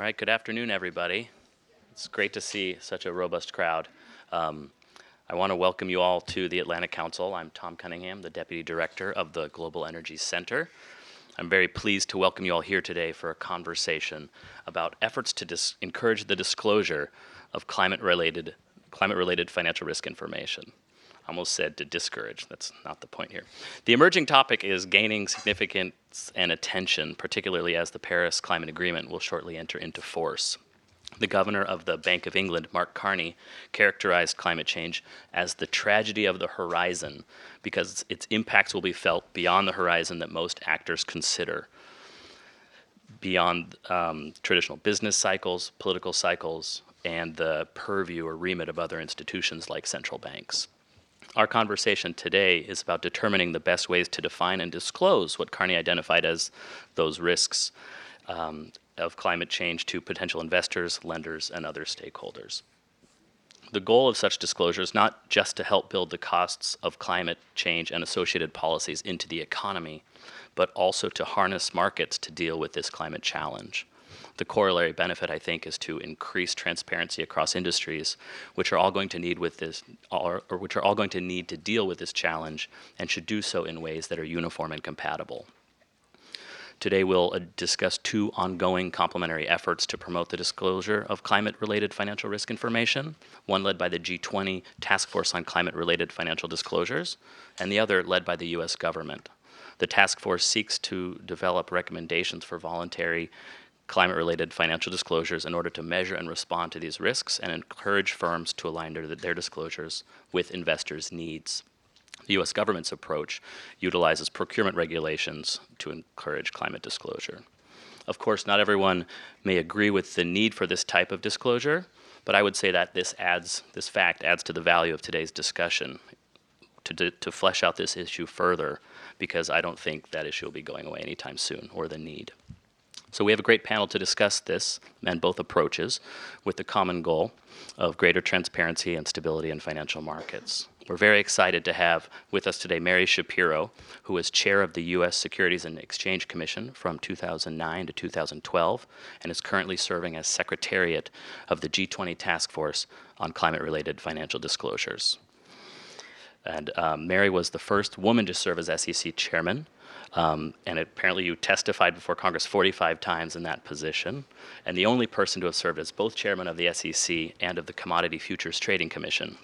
All right, good afternoon, everybody. It's great to see such a robust crowd. Um, I want to welcome you all to the Atlantic Council. I'm Tom Cunningham, the Deputy Director of the Global Energy Center. I'm very pleased to welcome you all here today for a conversation about efforts to dis- encourage the disclosure of climate-related climate-related financial risk information. Almost said to discourage. That's not the point here. The emerging topic is gaining significance and attention, particularly as the Paris Climate Agreement will shortly enter into force. The governor of the Bank of England, Mark Carney, characterized climate change as the tragedy of the horizon because its impacts will be felt beyond the horizon that most actors consider, beyond um, traditional business cycles, political cycles, and the purview or remit of other institutions like central banks. Our conversation today is about determining the best ways to define and disclose what Carney identified as those risks um, of climate change to potential investors, lenders, and other stakeholders. The goal of such disclosure is not just to help build the costs of climate change and associated policies into the economy, but also to harness markets to deal with this climate challenge. The corollary benefit, I think, is to increase transparency across industries, which are all going to need with this, or, or which are all going to need to deal with this challenge, and should do so in ways that are uniform and compatible. Today we'll uh, discuss two ongoing complementary efforts to promote the disclosure of climate-related financial risk information, one led by the G20 Task Force on Climate-Related Financial Disclosures, and the other led by the U.S. government. The task force seeks to develop recommendations for voluntary climate-related financial disclosures in order to measure and respond to these risks and encourage firms to align their, their disclosures with investors' needs. The US government's approach utilizes procurement regulations to encourage climate disclosure. Of course, not everyone may agree with the need for this type of disclosure, but I would say that this adds, this fact adds to the value of today's discussion to, to flesh out this issue further because I don't think that issue will be going away anytime soon or the need. So we have a great panel to discuss this and both approaches with the common goal of greater transparency and stability in financial markets. We're very excited to have with us today Mary Schapiro, who is chair of the U.S. Securities and Exchange Commission from 2009 to 2012 and is currently serving as secretariat of the G20 Task Force on Climate Related Financial Disclosures. And um, Mary was the first woman to serve as SEC chairman. Um, and apparently, you testified before Congress 45 times in that position, and the only person to have served as both chairman of the SEC and of the Commodity Futures Trading Commission.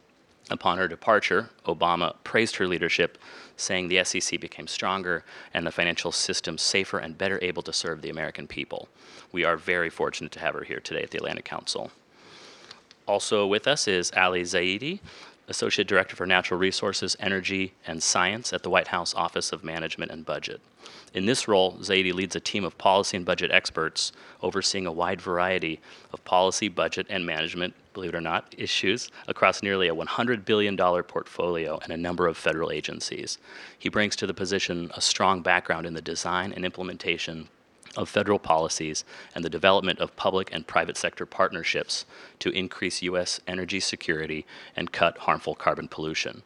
Upon her departure, Obama praised her leadership, saying the SEC became stronger and the financial system safer and better able to serve the American people. We are very fortunate to have her here today at the Atlantic Council. Also with us is Ali Zaidi, Associate Director for Natural Resources, Energy, and Science at the White House Office of Management and Budget. In this role, Zaidi leads a team of policy and budget experts overseeing a wide variety of policy, budget, and management believe it or not, issues across nearly a $100 billion portfolio and a number of federal agencies. He brings to the position a strong background in the design and implementation of federal policies and the development of public and private sector partnerships to increase U.S. energy security and cut harmful carbon pollution.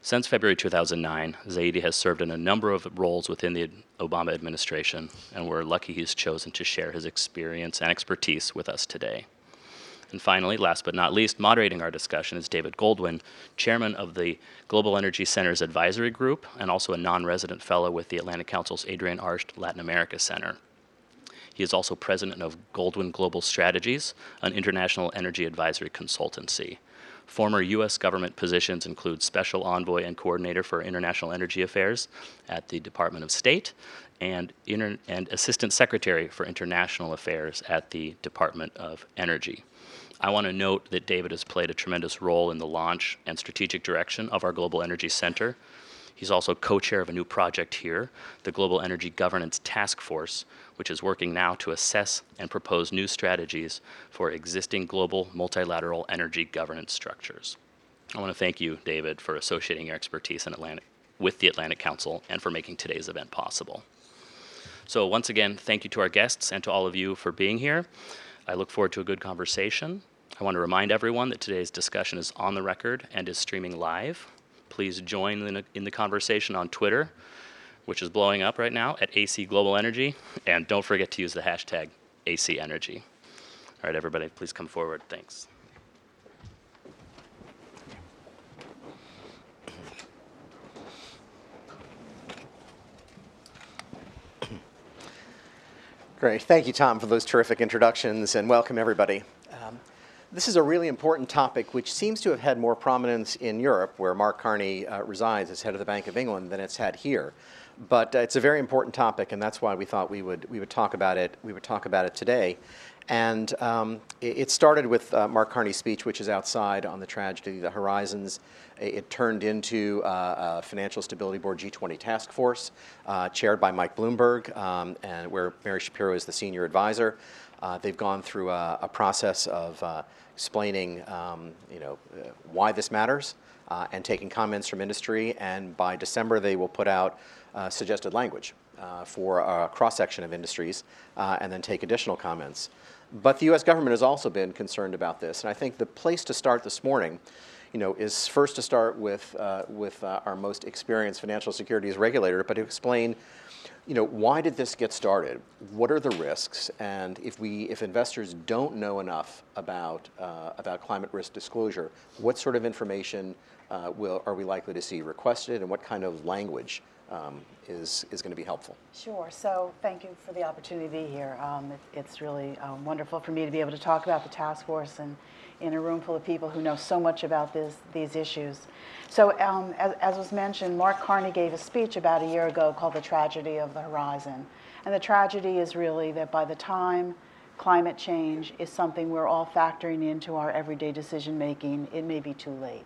Since February 2009, Zaidi has served in a number of roles within the Obama administration, and we're lucky he's chosen to share his experience and expertise with us today. And finally, last but not least, moderating our discussion is David Goldwyn, chairman of the Global Energy Center's advisory group and also a non resident fellow with the Atlantic Council's Adrienne Arsht Latin America Center. He is also president of Goldwyn Global Strategies, an international energy advisory consultancy. Former U.S. government positions include Special Envoy and Coordinator for International Energy Affairs at the Department of State and, Inter- and Assistant Secretary for International Affairs at the Department of Energy. I want to note that David has played a tremendous role in the launch and strategic direction of our Global Energy Center. He's also co chair of a new project here, the Global Energy Governance Task Force, which is working now to assess and propose new strategies for existing global multilateral energy governance structures. I want to thank you, David, for associating your expertise in Atlantic, with the Atlantic Council and for making today's event possible. So, once again, thank you to our guests and to all of you for being here. I look forward to a good conversation. I want to remind everyone that today's discussion is on the record and is streaming live. Please join in, in the conversation on Twitter, which is blowing up right now at AC Global Energy, and don't forget to use the hashtag AC Energy. All right, everybody, please come forward. Thanks. Great. Thank you, Tom, for those terrific introductions, and welcome everybody. This is a really important topic which seems to have had more prominence in Europe, where Mark Carney uh, resides as head of the Bank of England, than it's had here. But uh, it's a very important topic, and that's why we thought we would, we would talk about it. We would talk about it today. And um, it, it, started with uh, Mark Carney's speech, which is outside on the tragedy, of the horizons. It turned into uh, a Financial Stability Board G20 task force, uh, chaired by Mike Bloomberg, um, and where Mary Schapiro is the senior advisor. Uh, they've gone through a, a process of uh, explaining, um, you know, uh, why this matters, and taking comments from industry. And by December, they will put out suggested language for a cross section of industries, and then take additional comments. But the U.S. government has also been concerned about this, and I think the place to start this morning, you know, is first to start with uh, with uh, our most experienced financial securities regulator, but to explain, you know, why did this get started? What are the risks? And if we, if investors don't know enough about uh, about climate risk disclosure, what sort of information uh, will are we likely to see requested, and what kind of language um, is, is going to be helpful. Sure. So thank you for the opportunity to be here. Um, it, it's really um, wonderful for me to be able to talk about the task force and in a room full of people who know so much about this, these issues. So um, as, as was mentioned, Mark Carney gave a speech about a year ago called The Tragedy of the Horizon. And the tragedy is really that by the time climate change is something we're all factoring into our everyday decision making, it may be too late.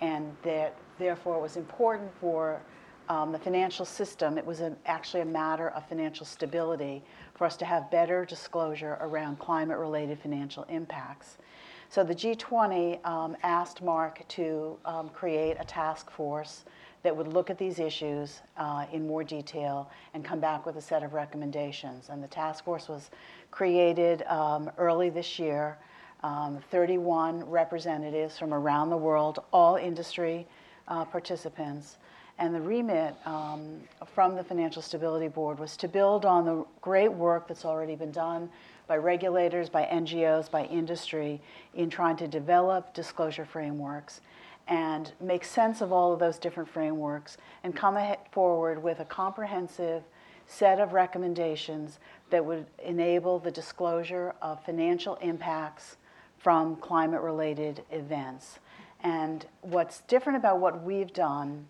And that therefore it was important for um, the financial system, it was a, actually a matter of financial stability for us to have better disclosure around climate related financial impacts. So the G20 um, asked Mark to um, create a task force that would look at these issues uh, in more detail and come back with a set of recommendations. And the task force was created um, early this year. Um, 31 representatives from around the world, all industry uh, participants. And the remit um, from the Financial Stability Board was to build on the great work that's already been done by regulators, by NGOs, by industry in trying to develop disclosure frameworks and make sense of all of those different frameworks and come forward with a comprehensive set of recommendations that would enable the disclosure of financial impacts from climate related events. And what's different about what we've done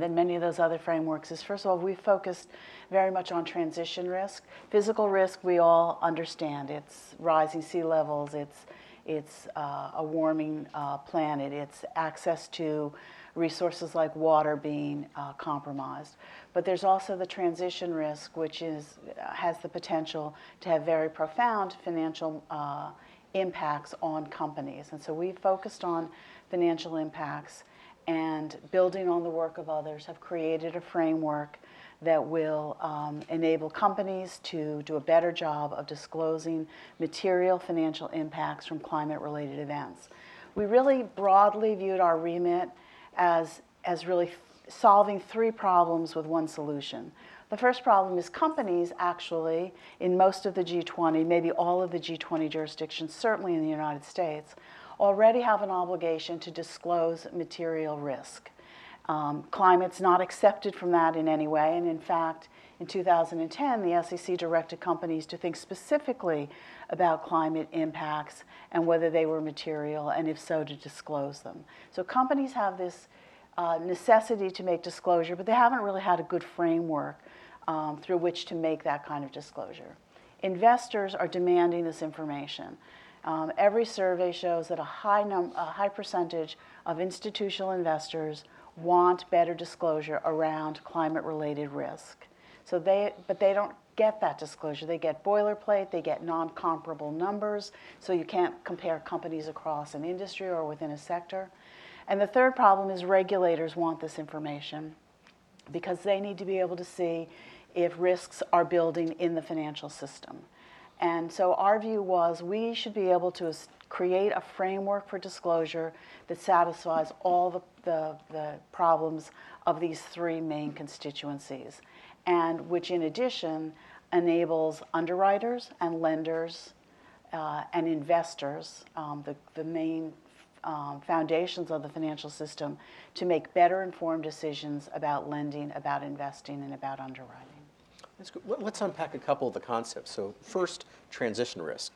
than many of those other frameworks is first of all, we focused very much on transition risk. Physical risk, we all understand. It's rising sea levels, it's, it's uh, a warming uh, planet, it's access to resources like water being uh, compromised. But there's also the transition risk, which is, has the potential to have very profound financial uh, impacts on companies. And so we focused on financial impacts and building on the work of others have created a framework that will um, enable companies to do a better job of disclosing material financial impacts from climate related events. We really broadly viewed our remit as, as really solving three problems with one solution. The first problem is companies actually, in most of the G20, maybe all of the G20 jurisdictions, certainly in the United States, already have an obligation to disclose material risk. Um, climate's not accepted from that in any way, and in fact, in 2010, the SEC directed companies to think specifically about climate impacts and whether they were material, and if so, to disclose them. So companies have this uh, necessity to make disclosure, but they haven't really had a good framework um, through which to make that kind of disclosure. Investors are demanding this information. Um, every survey shows that a high, num- a high percentage of institutional investors want better disclosure around climate related risk. So they, but they don't get that disclosure. They get boilerplate, they get non comparable numbers, so you can't compare companies across an industry or within a sector. And the third problem is regulators want this information because they need to be able to see if risks are building in the financial system. And so our view was we should be able to create a framework for disclosure that satisfies all the, the, the, problems of these three main constituencies, and which in addition enables underwriters and lenders uh, and investors, um, the, the main um, foundations of the financial system, to make better informed decisions about lending, about investing, and about underwriting. That's good. Let- Let's unpack a couple of the concepts. So first, transition risk.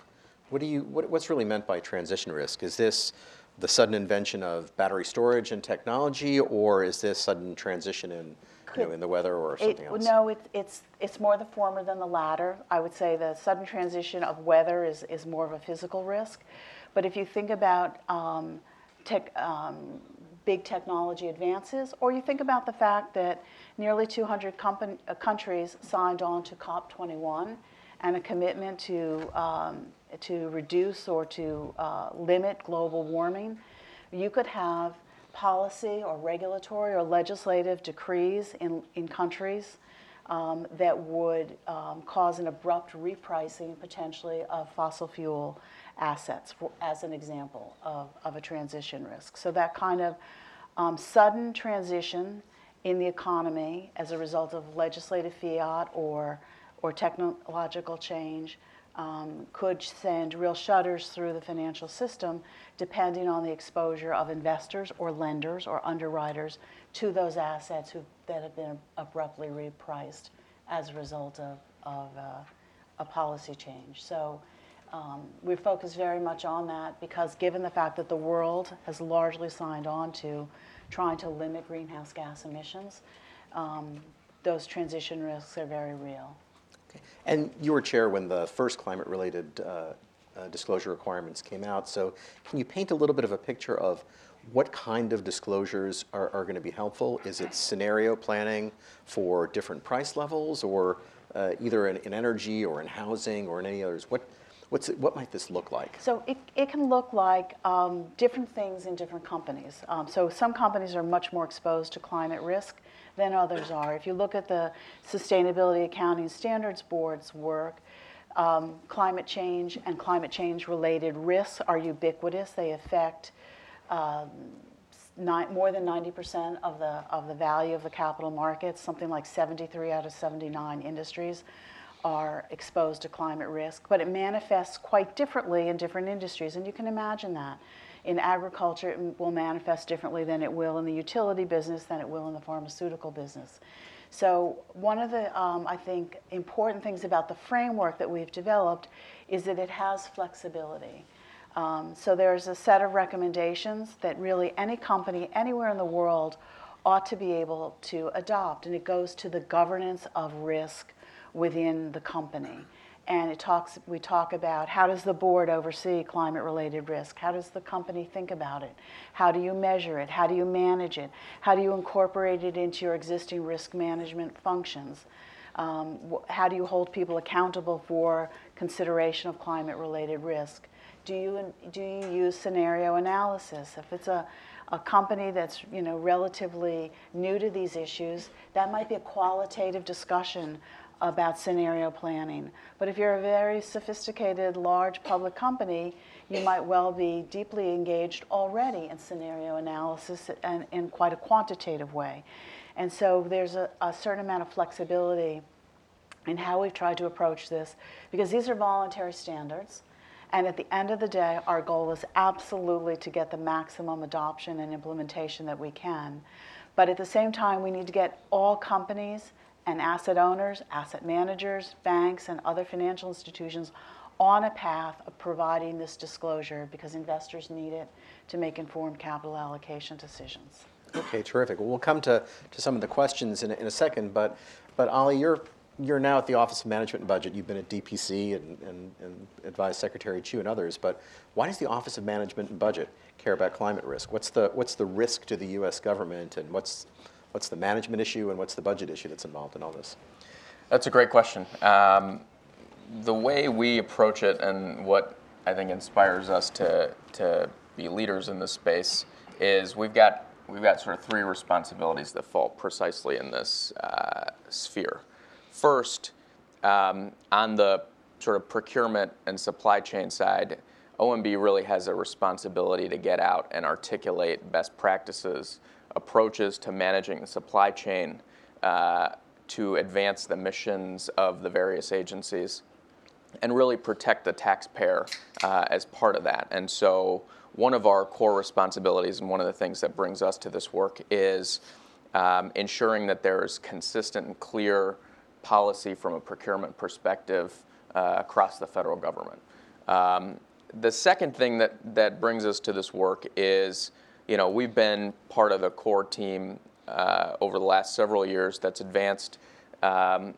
What do you, what, what's really meant by transition risk? Is this the sudden invention of battery storage and technology, or is this sudden transition in, you know, in the weather or something It- else? No, it- it's, it's more the former than the latter. I would say the sudden transition of weather is, is more of a physical risk. But if you think about um, tech, um, big technology advances, or you think about the fact that nearly 200 company, uh, countries signed on to COP21 and a commitment to, um, to reduce or to uh, limit global warming, you could have policy or regulatory or legislative decrees in, in countries um, that would um, cause an abrupt repricing potentially of fossil fuel assets, for, as an example of, of a transition risk. So that kind of um, sudden transition in the economy as a result of legislative fiat or, or technological change um, could send real shudders through the financial system depending on the exposure of investors or lenders or underwriters to those assets who, that have been abruptly repriced as a result of, of uh, a policy change. So um, we focus very much on that because given the fact that the world has largely signed on to trying to limit greenhouse gas emissions, um, those transition risks are very real. Okay. And you were chair when the first climate-related uh, uh, disclosure requirements came out. So can you paint a little bit of a picture of what kind of disclosures are, are going to be helpful? Is it scenario planning for different price levels, or uh, either in, in energy or in housing or in any others? What, what's it, what might this look like? So it, it can look like um, different things in different companies. Um, so some companies are much more exposed to climate risk than others are. If you look at the Sustainability Accounting Standards Board's work, um, climate change and climate change related risks are ubiquitous. They affect um, more than 90% of the, of the value of the capital markets, something like 73 out of 79 industries are exposed to climate risk, but it manifests quite differently in different industries, and you can imagine that. In agriculture, it will manifest differently than it will in the utility business, than it will in the pharmaceutical business. So, one of the, um, I think, important things about the framework that we've developed is that it has flexibility. Um, so, there's a set of recommendations that really any company anywhere in the world ought to be able to adopt, and it goes to the governance of risk within the company. And it talks, we talk about how does the board oversee climate related risk? How does the company think about it? How do you measure it? How do you manage it? How do you incorporate it into your existing risk management functions? Um, how do you hold people accountable for consideration of climate related risk? Do you, do you use scenario analysis? If it's a, a company that's you know relatively new to these issues, that might be a qualitative discussion about scenario planning. But if you're a very sophisticated, large public company, you might well be deeply engaged already in scenario analysis and in quite a quantitative way. And so there's a, a certain amount of flexibility in how we've tried to approach this because these are voluntary standards. And at the end of the day, our goal is absolutely to get the maximum adoption and implementation that we can. But at the same time, we need to get all companies and asset owners, asset managers, banks, and other financial institutions on a path of providing this disclosure because investors need it to make informed capital allocation decisions. Okay, terrific. Well, we'll come to, to some of the questions in a, in a second, but, but Ali, you're, you're now at the Office of Management and Budget. You've been at DPC and, and, and advised Secretary Chu and others, but why does the Office of Management and Budget care about climate risk? What's the, what's the risk to the U.S. government, and what's, what's the management issue, and what's the budget issue that's involved in all this? That's a great question. Um, the way we approach it and what I think inspires us to, to be leaders in this space is we've got, we've got sort of three responsibilities that fall precisely in this uh, sphere. First, um, on the sort of procurement and supply chain side, OMB really has a responsibility to get out and articulate best practices, approaches to managing the supply chain uh, to advance the missions of the various agencies. and really protect the taxpayer uh, as part of that. And so, one of our core responsibilities and one of the things that brings us to this work is um, ensuring that there's consistent and clear policy from a procurement perspective uh, across the federal government. Um, the second thing that, that brings us to this work is, you know, we've been part of the core team uh, over the last several years that's advanced um,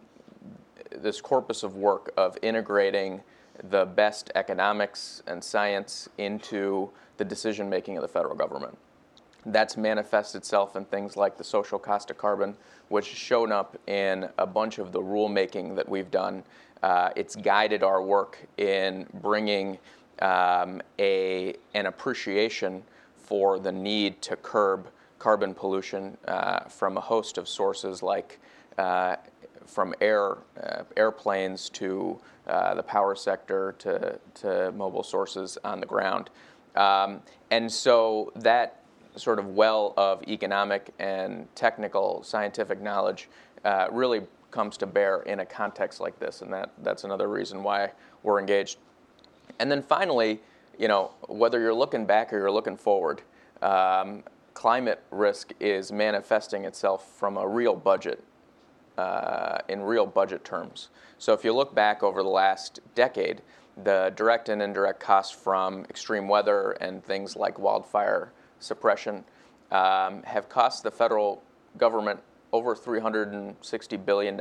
this corpus of work of integrating the best economics and science into the decision making of the federal government. That's manifests itself in things like the social cost of carbon, which has shown up in a bunch of the rulemaking that we've done. Uh, it's guided our work in bringing um, a, an appreciation for the need to curb carbon pollution uh, from a host of sources like uh, from air, uh, airplanes to uh, the power sector to, to mobile sources on the ground. Um, and so that sort of well of economic and technical scientific knowledge uh, really comes to bear in a context like this, and that, that's another reason why we're engaged. And then finally, you know, whether you're looking back or you're looking forward, um, climate risk is manifesting itself from a real budget, uh, in real budget terms. So if you look back over the last decade, the direct and indirect costs from extreme weather and things like wildfire suppression um, have cost the federal government over $360 billion.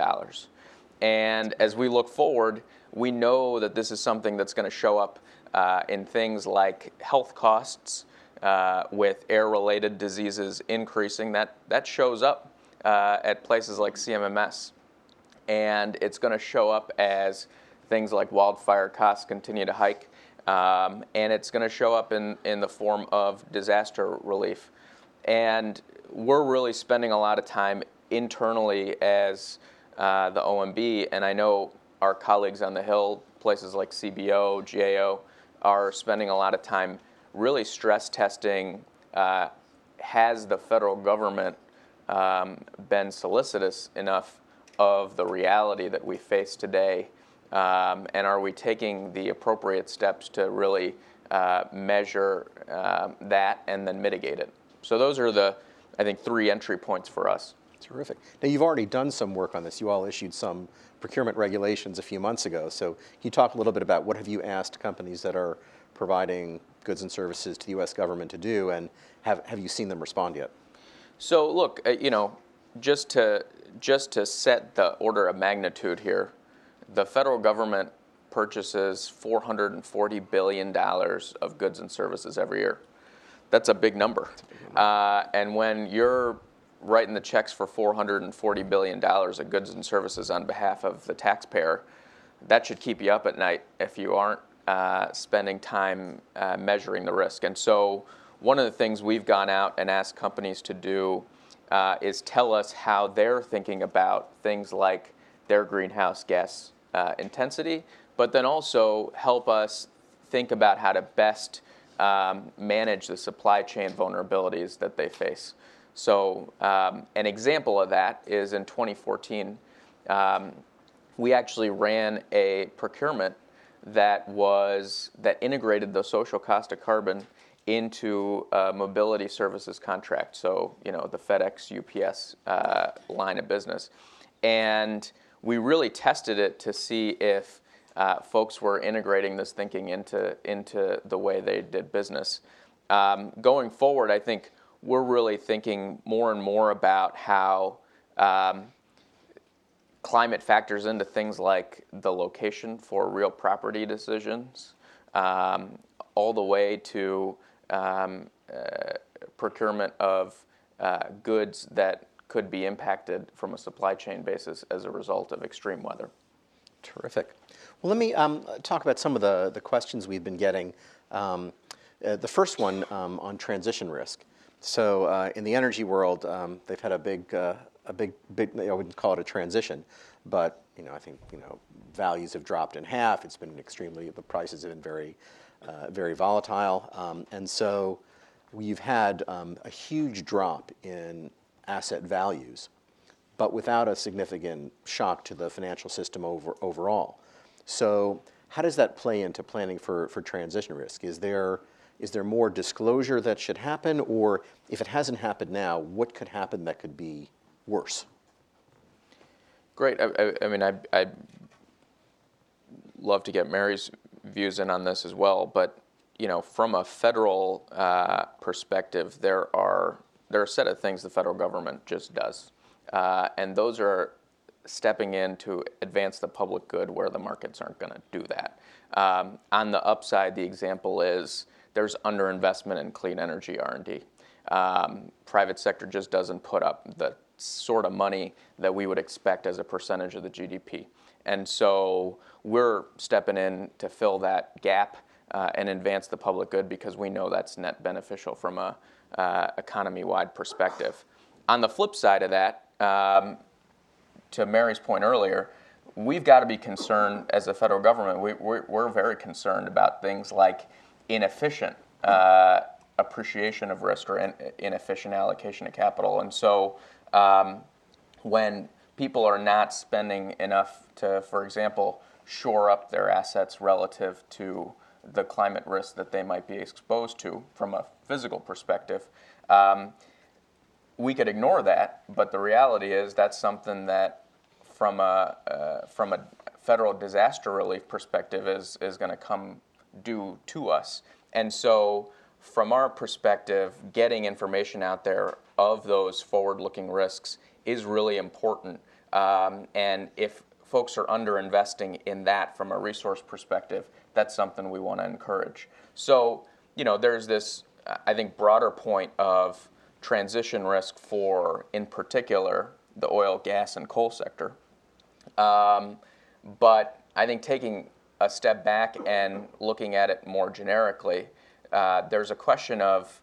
And as we look forward, we know that this is something that's going to show up uh, in things like health costs uh, with air related diseases increasing. That, that shows up uh, at places like CMMS. And it's going to show up as things like wildfire costs continue to hike. Um, and it's going to show up in, in the form of disaster relief. And we're really spending a lot of time internally as uh, the OMB, and I know our colleagues on the Hill, places like CBO, GAO, are spending a lot of time really stress testing uh, has the federal government um, been solicitous enough of the reality that we face today? Um, and are we taking the appropriate steps to really uh, measure uh, that and then mitigate it? So, those are the, I think, three entry points for us. Terrific. Now, you've already done some work on this. You all issued some procurement regulations a few months ago. So, can you talk a little bit about what have you asked companies that are providing goods and services to the U.S. government to do, and have, have you seen them respond yet? So, look, uh, you know, just to just to set the order of magnitude here, the federal government purchases 440 billion dollars of goods and services every year. That's a big number. Uh, and when you're writing the checks for $440 billion of goods and services on behalf of the taxpayer, that should keep you up at night if you aren't uh, spending time uh, measuring the risk. And so, one of the things we've gone out and asked companies to do uh, is tell us how they're thinking about things like their greenhouse gas uh, intensity, but then also help us think about how to best um, manage the supply chain vulnerabilities that they face. So, um, an example of that is in 2014, um, we actually ran a procurement that was that integrated the social cost of carbon into a mobility services contract. So, you know, the FedEx UPS uh, line of business, and we really tested it to see if uh, folks were integrating this thinking into into the way they did business. Um, going forward, I think we're really thinking more and more about how um, climate factors into things like the location for real property decisions, um, all the way to um, uh, procurement of uh, goods that could be impacted from a supply chain basis as a result of extreme weather. Terrific. Well, let me um, talk about some of the, the questions we've been getting. Um, uh, the first one um, on transition risk. So uh, in the energy world, um, they've had a big, uh, a big, big. I wouldn't call it a transition, but you know, I think you know, values have dropped in half. It's been extremely. The prices have been very, uh, very volatile, um, and so we've had um, a huge drop in asset values, but without a significant shock to the financial system over, overall. So How does that play into planning for, for transition risk? Is there, is there more disclosure that should happen, or if it hasn't happened now, what could happen that could be worse? Great. I, I, I mean, I, I'd love to get Mary's views in on this as well, but you know, from a federal uh, perspective, there are there are a set of things the federal government just does, uh, and those are stepping in to advance the public good where the markets aren't going to do that. Um, on the upside, the example is there's underinvestment in clean energy R&D. Um, private sector just doesn't put up the sort of money that we would expect as a percentage of the GDP. And so we're stepping in to fill that gap uh, and advance the public good because we know that's net beneficial from a uh, economy-wide perspective. On the flip side of that, um, to Mary's point earlier, we've got to be concerned as a federal government. We, we're very concerned about things like inefficient uh, appreciation of risk or in, inefficient allocation of capital. And so um, when people are not spending enough to, for example, shore up their assets relative to the climate risk that they might be exposed to from a physical perspective. Um, we could ignore that, but the reality is that's something that, from a uh, from a federal disaster relief perspective, is is going to come due to us. And so, from our perspective, getting information out there of those forward-looking risks is really important. Um, and if folks are underinvesting in that from a resource perspective, that's something we want to encourage. So, you know, there's this, I think, broader point of transition risk for, in particular, the oil, gas, and coal sector. Um, but I think taking a step back and looking at it more generically, uh, there's a question of,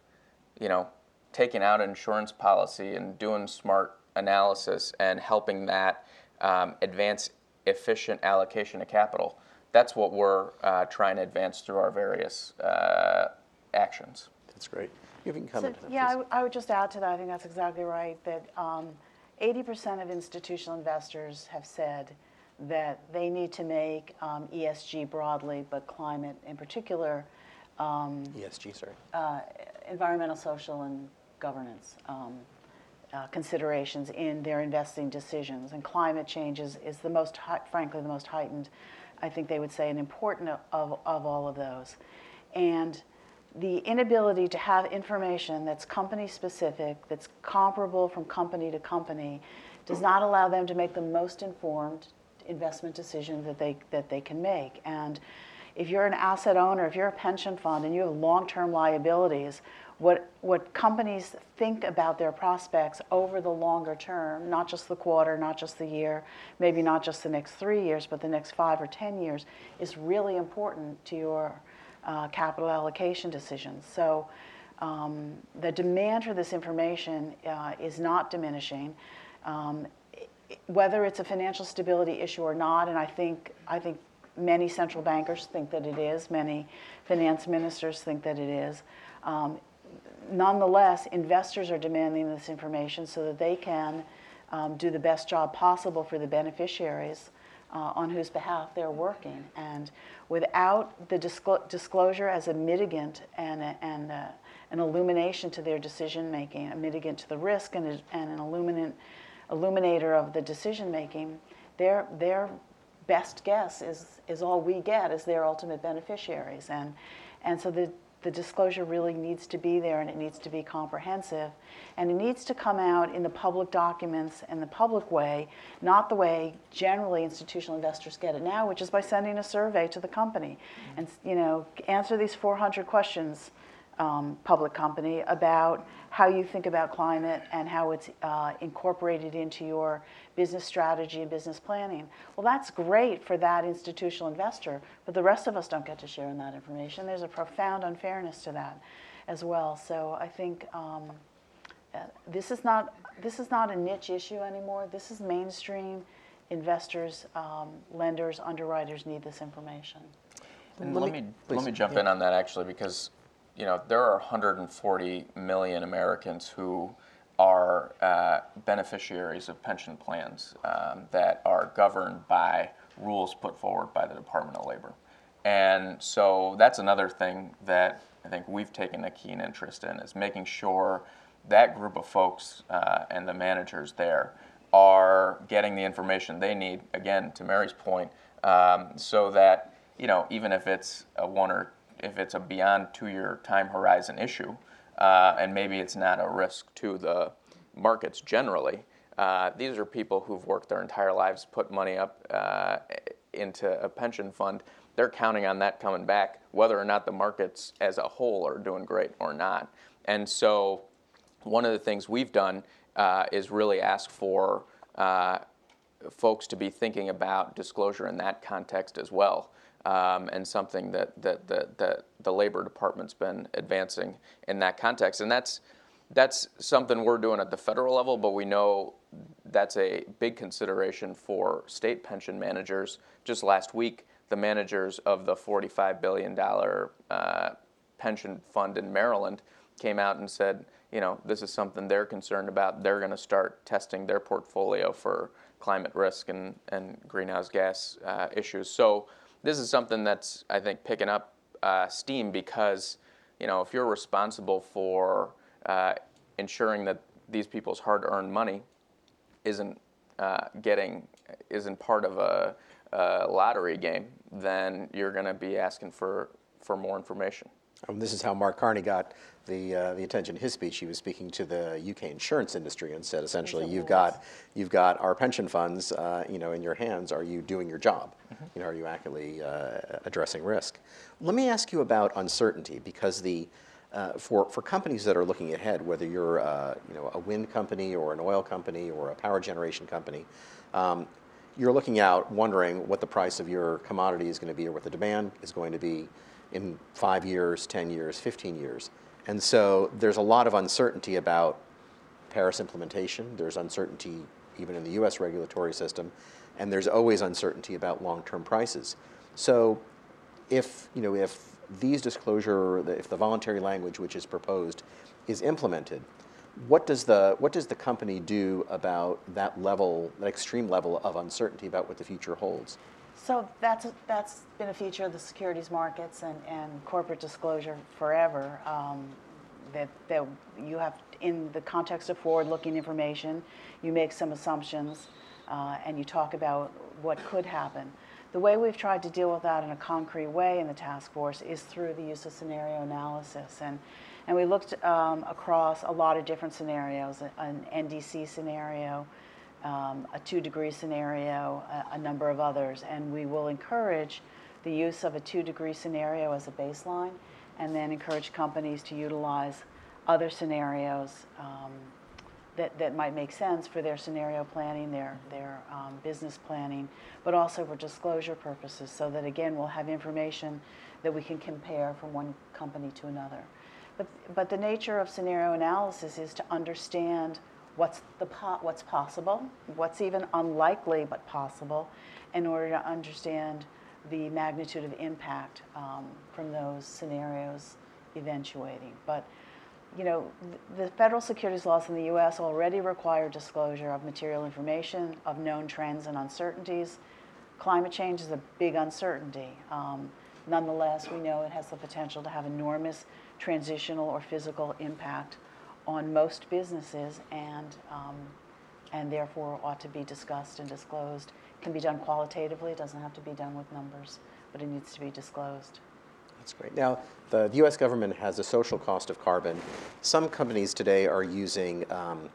you know, taking out an insurance policy and doing smart analysis and helping that um, advance efficient allocation of capital. That's what we're uh, trying to advance through our various uh, actions. That's great. You can So, comment on that, yeah, I please. w- I would just add to that, I think that's exactly right, that um, 80% of institutional investors have said that they need to make um, ESG broadly, but climate in particular, ESG, sorry. uh, environmental, social, and governance um, uh, considerations in their investing decisions. And climate change is, is the most, frankly, the most heightened, I think they would say, and important of, of all of those. And the inability to have information that's company specific, that's comparable from company to company, does not allow them to make the most informed investment decision that they, that they can make. And if you're an asset owner, if you're a pension fund and you have long-term liabilities, what, what companies think about their prospects over the longer term, not just the quarter, not just the year, maybe not just the next three years, but the next five or 10 years, is really important to your uh, capital allocation decisions. So um, the demand for this information uh, is not diminishing. Um, whether it's a financial stability issue or not, and I think I think many central bankers think that it is, many finance ministers think that it is. Um, nonetheless, investors are demanding this information so that they can um, do the best job possible for the beneficiaries uh, on whose behalf they're working. And without the disclo- disclosure as a mitigant and, a, and a, an illumination to their decision making, a mitigant to the risk and, a, and an illuminant, illuminator of the decision making, their, their best guess is, is all we get as their ultimate beneficiaries. And, and so the, the disclosure really needs to be there and it needs to be comprehensive. And it needs to come out in the public documents and the public way, not the way generally institutional investors get it now, which is by sending a survey to the company. And, you know, answer these 400 questions um, public company about how you think about climate and how it's uh, incorporated into your business strategy and business planning. Well, that's great for that institutional investor, but the rest of us don't get to share in that information. There's a profound unfairness to that as well. So I think um, uh, this is not this is not a niche issue anymore. This is mainstream. Investors, um, lenders, underwriters need this information. And Let let, me- me, let me jump yeah. in on that actually because you know there are 140 million Americans who are uh, beneficiaries of pension plans um, that are governed by rules put forward by the Department of Labor. And so that's another thing that I think we've taken a keen interest in is making sure that group of folks uh, and the managers there are getting the information they need. Again, to Mary's point, um, so that you know even if it's a one or if it's a beyond two-year time horizon issue, uh, and maybe it's not a risk to the markets generally. Uh, these are people who've worked their entire lives, put money up uh, into a pension fund. They're counting on that coming back, whether or not the markets as a whole are doing great or not. And so, one of the things we've done uh, is really ask for uh, folks to be thinking about disclosure in that context as well. Um, and something that, that, that, that the Labor Department's been advancing in that context. And that's, that's something we're doing at the federal level, but we know that's a big consideration for state pension managers. Just last week, the managers of the $45 billion uh, pension fund in Maryland came out and said, you know, this is something they're concerned about. They're going to start testing their portfolio for climate risk and, and greenhouse gas uh, issues. So this is something that's, I think, picking up uh, steam because, you know, if you're responsible for uh, ensuring that these people's hard-earned money isn't uh, getting, isn't part of a, a lottery game, then you're going to be asking for, for more information. Um, this is how Mark Carney got the, uh, the attention in his speech. He was speaking to the UK insurance industry and said, essentially, you've got, you've got our pension funds, uh, you know, in your hands. Are you doing your job? Mm-hmm. You know, are you accurately uh, addressing risk? Let me ask you about uncertainty, because the, uh, for, for companies that are looking ahead, whether you're uh, you know, a wind company or an oil company or a power generation company, um, you're looking out wondering what the price of your commodity is going to be or what the demand is going to be in five years, 10 years, 15 years. And so there's a lot of uncertainty about Paris implementation. There's uncertainty even in the US regulatory system. And there's always uncertainty about long term prices. So if, you know, if these disclosure, if the voluntary language which is proposed is implemented, what does the what does the company do about that level, that extreme level of uncertainty about what the future holds? So that's that's been a feature of the securities markets and, and corporate disclosure forever. Um, that that you have in the context of forward-looking information, you make some assumptions, uh, and you talk about what could happen. The way we've tried to deal with that in a concrete way in the task force is through the use of scenario analysis. And, and we looked um, across a lot of different scenarios, an NDC scenario, um, a two degree scenario, a, a, number of others. And we will encourage the use of a two degree scenario as a baseline and then encourage companies to utilize other scenarios um, that, that might make sense for their scenario planning, their, their um, business planning, but also for disclosure purposes, so that again, we'll have information that we can compare from one company to another. But, but the nature of scenario analysis is to understand what's, the po- what's possible, what's even unlikely but possible, in order to understand the magnitude of impact um, from those scenarios eventuating. But you know, the federal securities laws in the U.S. already require disclosure of material information, of known trends and uncertainties. Climate change is a big uncertainty. Um, nonetheless, we know it has the potential to have enormous transitional or physical impact on most businesses and, um, and therefore ought to be discussed and disclosed. It can be done qualitatively, it doesn't have to be done with numbers, but it needs to be disclosed. That's great. Now, the, U.S. government has a social cost of carbon. Some companies today are using um,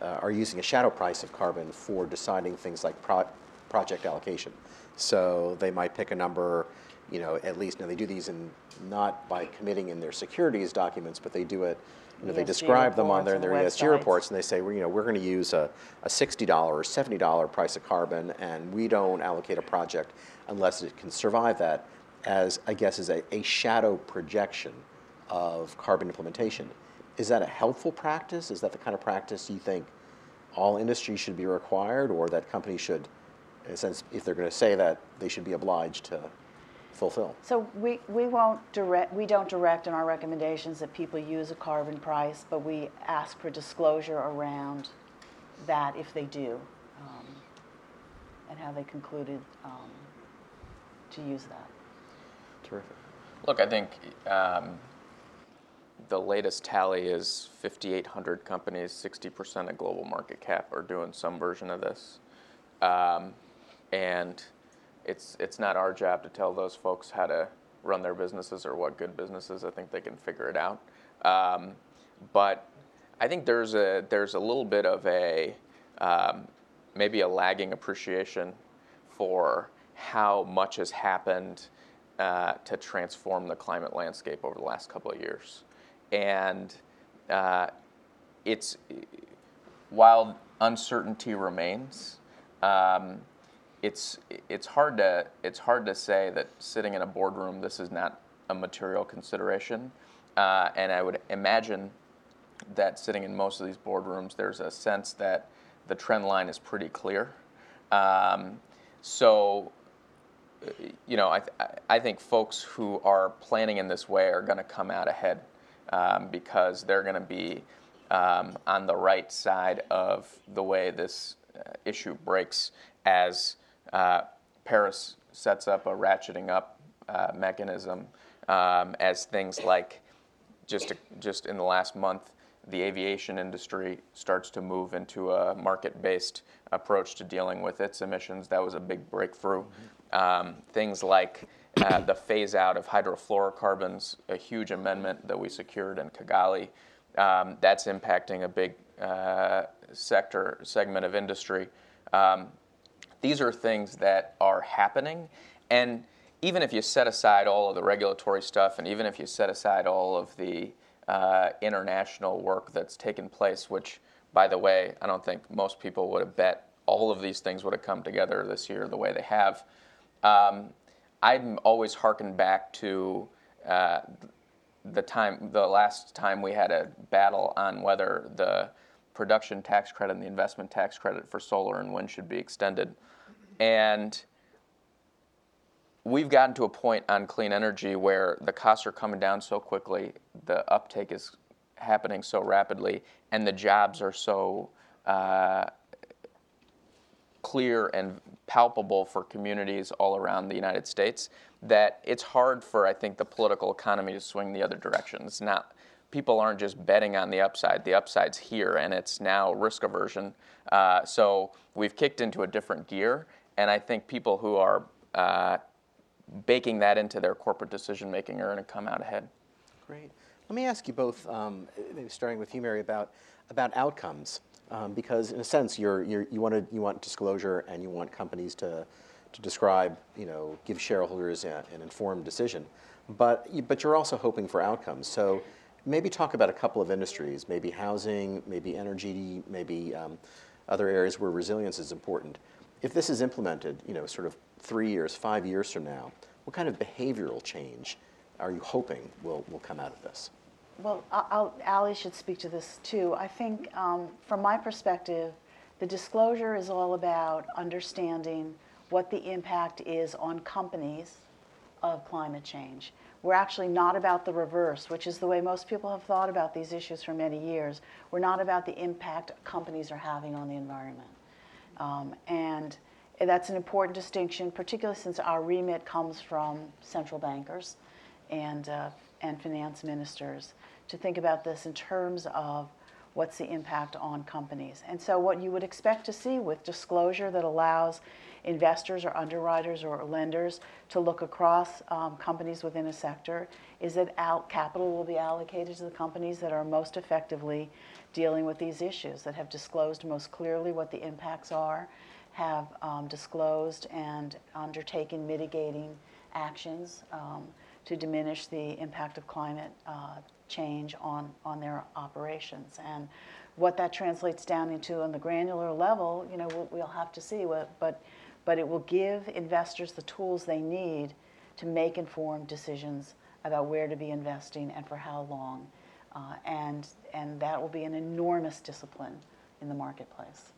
uh, are using a shadow price of carbon for deciding things like pro- project allocation. So they might pick a number, you know, at least now they do these in not by committing in their securities documents, but they do it. You know, they describe them on their, their ESG reports, and they say, well, you know, we're going to use a, a $60 or $70 price of carbon, and we don't allocate a project unless it can survive that as, I guess, is a, a shadow projection of carbon implementation. Is that a helpful practice? Is that the kind of practice you think all industries should be required, or that companies should, in a sense, if they're going to say that, they should be obliged to fulfill? So we, we won't direct, we don't direct in our recommendations that people use a carbon price, but we ask for disclosure around that if they do, um, and how they concluded um, to use that. Terrific. Look, I think um, the latest tally is 5,800 companies, 60% of global market cap are doing some version of this. Um, and it's, it's not our job to tell those folks how to run their businesses or what good businesses. I think they can figure it out. Um, but I think there's a, there's a little bit of a um, maybe a lagging appreciation for how much has happened uh, to transform the climate landscape over the last couple of years. And uh, it's while uncertainty remains, um, it's it's hard to it's hard to say that sitting in a boardroom this is not a material consideration. Uh, and I would imagine that sitting in most of these boardrooms, there's a sense that the trend line is pretty clear. Um, so you know, I, th- I think folks who are planning in this way are going to come out ahead um, because they're going to be um, on the right side of the way this uh, issue breaks as uh, Paris sets up a ratcheting up uh, mechanism, um, as things like just to, just in the last month, the aviation industry starts to move into a market-based approach to dealing with its emissions. That was a big breakthrough. Um, things like uh, the phase out of hydrofluorocarbons, a huge amendment that we secured in Kigali. Um, that's impacting a big uh, sector segment of industry. Um, these are things that are happening, and even if you set aside all of the regulatory stuff, and even if you set aside all of the uh, international work that's taken place, which, by the way, I don't think most people would have bet all of these things would have come together this year the way they have. Um, I'm always harkened back to uh, the time, the last time we had a battle on whether the production tax credit and the investment tax credit for solar and wind should be extended. And we've gotten to a point on clean energy where the costs are coming down so quickly, the uptake is happening so rapidly, and the jobs are so uh, clear and palpable for communities all around the United States that it's hard for I think the political economy to swing the other direction. It's not people aren't just betting on the upside. The upside's here, and it's now risk aversion. Uh, so we've kicked into a different gear, and I think people who are uh, baking that into their corporate decision making are going to come out ahead. Great. Let me ask you both, um, maybe starting with you, Mary, about about outcomes, um, because in a sense, you're, you're, you want you want disclosure and you want companies to to describe, you know, give shareholders a, an informed decision, but but you're also hoping for outcomes. So maybe talk about a couple of industries, maybe housing, maybe energy, maybe um, other areas where resilience is important. If this is implemented, you know, sort of three years, five years from now, what kind of behavioral change are you hoping will, will come out of this? Well, Ali should speak to this too. I think, um, from my perspective, the disclosure is all about understanding what the impact is on companies of climate change. We're actually not about the reverse, which is the way most people have thought about these issues for many years. We're not about the impact companies are having on the environment. Um, and that's an important distinction, particularly since our remit comes from central bankers and, uh, and finance ministers, to think about this in terms of what's the impact on companies. And so, what you would expect to see with disclosure that allows investors or underwriters or lenders to look across um, companies within a sector is that capital will be allocated to the companies that are most effectively dealing with these issues, that have disclosed most clearly what the impacts are, have um, disclosed and undertaken mitigating actions um, to diminish the impact of climate uh, change on, on their operations. And what that translates down into on the granular level, you know, we'll, we'll have to see. What, but, but it will give investors the tools they need to make informed decisions about where to be investing and for how long. Uh, and, and that will be an enormous discipline in the marketplace.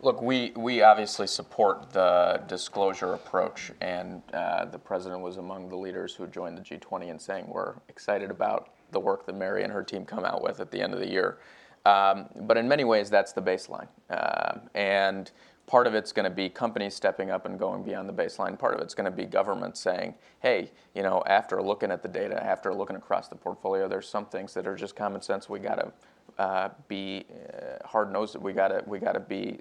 Look, we, we obviously support the disclosure approach, and uh, the president was among the leaders who joined the G20 in saying we're excited about the work that Mary and her team come out with at the end of the year. Um, but in many ways, that's the baseline. Uh, and part of it's going to be companies stepping up and going beyond the baseline. Part of it's going to be government saying, hey, you know, after looking at the data, after looking across the portfolio, there's some things that are just common sense. We got to uh, be uh, hard nosed. We got to we got to be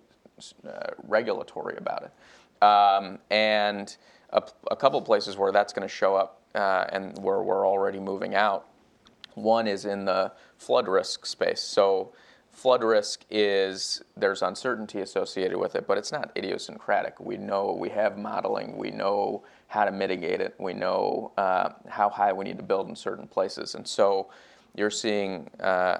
uh, regulatory about it. Um, and a, a couple places where that's going to show up uh, and where we're already moving out. One is in the flood risk space. So flood risk is there's uncertainty associated with it, but it's not idiosyncratic. We know we have modeling, we know how to mitigate it, we know uh, how high we need to build in certain places, and so you're seeing uh,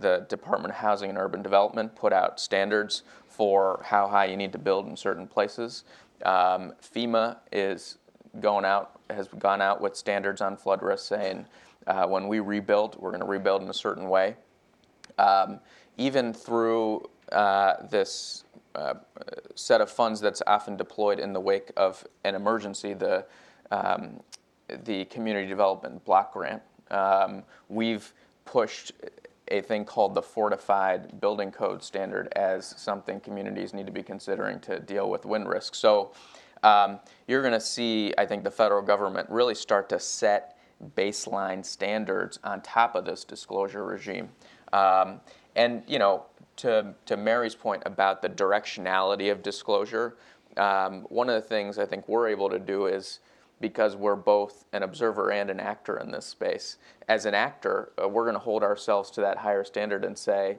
the Department of Housing and Urban Development put out standards for how high you need to build in certain places. Um, FEMA is going out has gone out with standards on flood risk, saying uh, when we rebuild, we're going to rebuild in a certain way. Um, even through uh, this uh, set of funds that's often deployed in the wake of an emergency, the um, the community development block grant, um, we've pushed a thing called the fortified building code standard as something communities need to be considering to deal with wind risk. So um, you're going to see, I think, the federal government really start to set baseline standards on top of this disclosure regime. Um, and you know, to to Mary's point about the directionality of disclosure, um, one of the things I think we're able to do is because we're both an observer and an actor in this space. As an actor, uh, we're going to hold ourselves to that higher standard and say,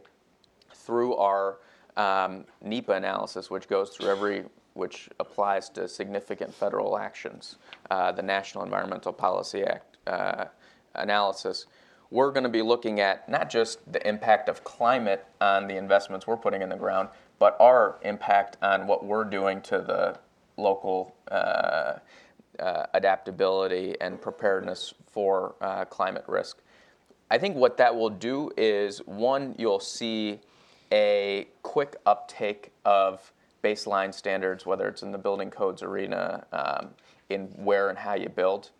through our um, NEPA analysis, which goes through every which applies to significant federal actions, uh, the National Environmental Policy Act uh, analysis, we're going to be looking at not just the impact of climate on the investments we're putting in the ground, but our impact on what we're doing to the local uh, uh, adaptability and preparedness for uh, climate risk. I think what that will do is one, you'll see a quick uptake of baseline standards, whether it's in the building codes arena, um, in where and how you build.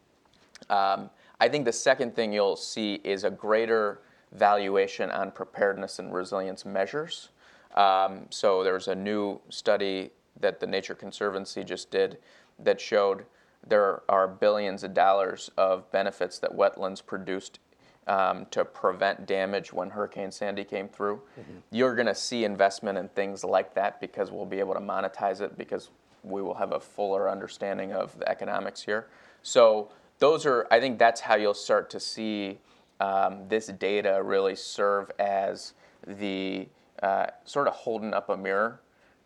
Um, I think the second thing you'll see is a greater valuation on preparedness and resilience measures. Um, so there's a new study that the Nature Conservancy just did that showed there are billions of dollars of benefits that wetlands produced um, to prevent damage when Hurricane Sandy came through. Mm-hmm. You're going to see investment in things like that because we'll be able to monetize it because we will have a fuller understanding of the economics here. So those are, I think that's how you'll start to see um, this data really serve as the uh, sort of holding up a mirror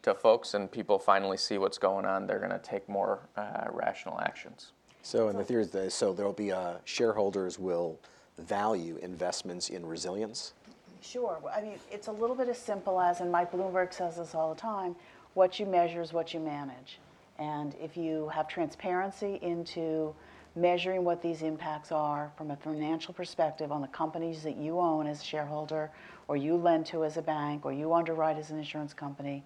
to folks and people finally see what's going on, they're going to take more uh, rational actions. So, in the theory, is so there'll be uh, shareholders will value investments in resilience. Sure. I mean, it's a little bit as simple as, and Mike Bloomberg says this all the time: what you measure is what you manage. And if you have transparency into measuring what these impacts are from a financial perspective on the companies that you own as a shareholder, or you lend to as a bank, or you underwrite as an insurance company,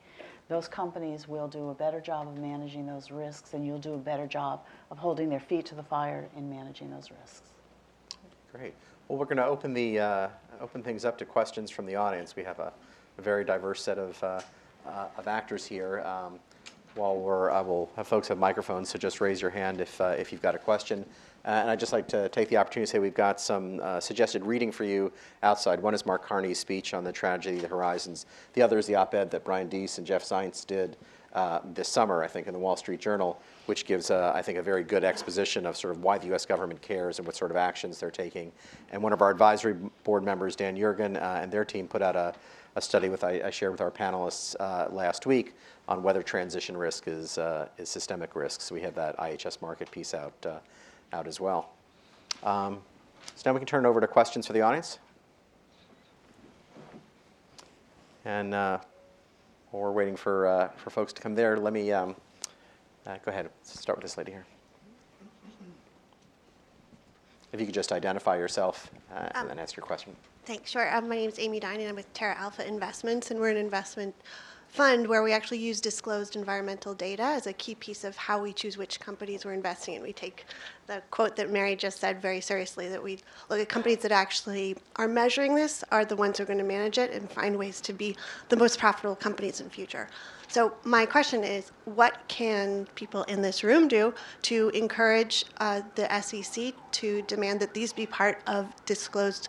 those companies will do a better job of managing those risks, and you'll do a better job of holding their feet to the fire in managing those risks. Great. Well, we're going to open the uh, open things up to questions from the audience. We have a, a very diverse set of uh, uh, of actors here. Um, while we're, I will have folks have microphones, so just raise your hand if, uh, if you've got a question. Uh, and I'd just like to take the opportunity to say we've got some uh, suggested reading for you outside. One is Mark Carney's speech on the tragedy of the horizons. The other is the op-ed that Brian Deese and Jeff Zients did uh, this summer, I think, in the Wall Street Journal, which gives, uh, I think, a very good exposition of sort of why the U.S. government cares and what sort of actions they're taking. And one of our advisory board members, Dan uh, and their team put out a, a study with I, I shared with our panelists uh, last week on whether transition risk is, uh, is systemic risk. So we have that IHS Markit piece out, uh, out as well. Um, so now we can turn it over to questions for the audience. And uh, while we're waiting for, uh, for folks to come there, let me um, uh, go ahead. Let's start with this lady here. If you could just identify yourself uh, and um, then ask your question. Thanks. Sure. Um, my name is Amy Dine, and I'm with Terra Alpha Investments, and we're an investment fund where we actually use disclosed environmental data as a key piece of how we choose which companies we're investing in. We take the quote that Mary just said very seriously that we look at companies that actually are measuring this, are the ones who are going to manage it, and find ways to be the most profitable companies in the future. So, my question is what can people in this room do to encourage uh, the SEC to demand that these be part of disclosed?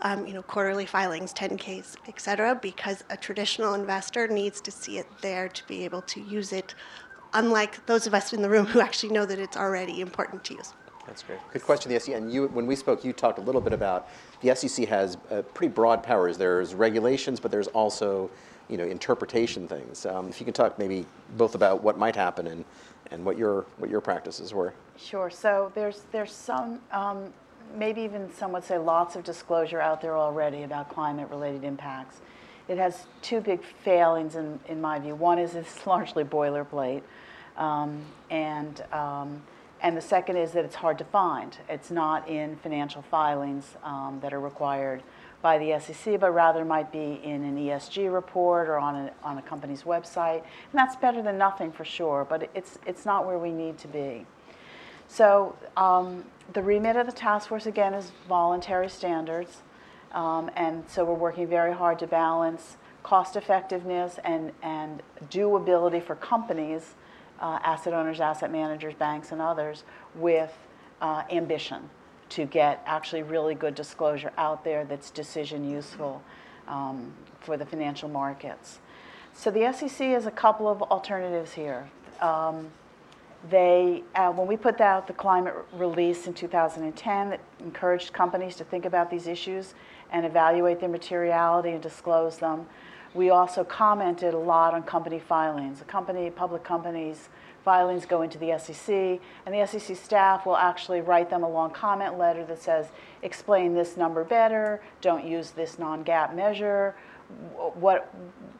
Um, you know, quarterly filings, 10Ks, et cetera, because a traditional investor needs to see it there to be able to use it, unlike those of us in the room who actually know that it's already important to use. That's great. Good question. The SEC, and you, when we spoke, you talked a little bit about the SEC has uh, pretty broad powers. There's regulations, but there's also, you know, interpretation things. Um, if you can talk maybe both about what might happen and, and what your what your practices were. Sure. So there's there's some um, maybe even some would say lots of disclosure out there already about climate related impacts. It has two big failings in, in my view. One is it's largely boilerplate, um, and, um, and the second is that it's hard to find. It's not in financial filings um, that are required by the SEC, but rather might be in an ESG report or on a, on a company's website. And that's better than nothing for sure, but it's, it's not where we need to be. So um, the remit of the task force, again, is voluntary standards. Um, and so we're working very hard to balance cost effectiveness and, and doability for companies, uh, asset owners, asset managers, banks, and others, with uh, ambition to get actually really good disclosure out there that's decision useful um, for the financial markets. So the SEC has a couple of alternatives here. Um, they, uh, when we put out the climate release in 2010 that encouraged companies to think about these issues and evaluate their materiality and disclose them, we also commented a lot on company filings. Company, public companies' filings go into the SEC, and the SEC staff will actually write them a long comment letter that says, explain this number better, don't use this non-GAAP measure, what,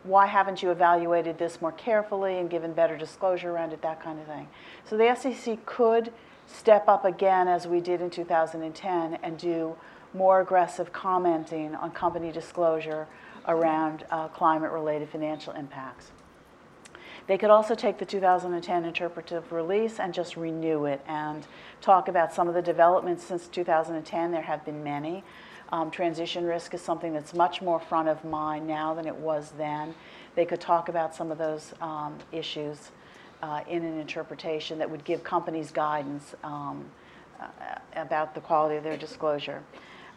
why haven't you evaluated this more carefully and given better disclosure around it, that kind of thing. So the SEC could step up again as we did in 2010 and do more aggressive commenting on company disclosure around uh, climate related financial impacts. They could also take the 2010 interpretive release and just renew it and talk about some of the developments since 2010. There have been many. Um, transition risk is something that's much more front of mind now than it was then. They could talk about some of those um, issues uh, in an interpretation that would give companies guidance um, uh, about the quality of their disclosure.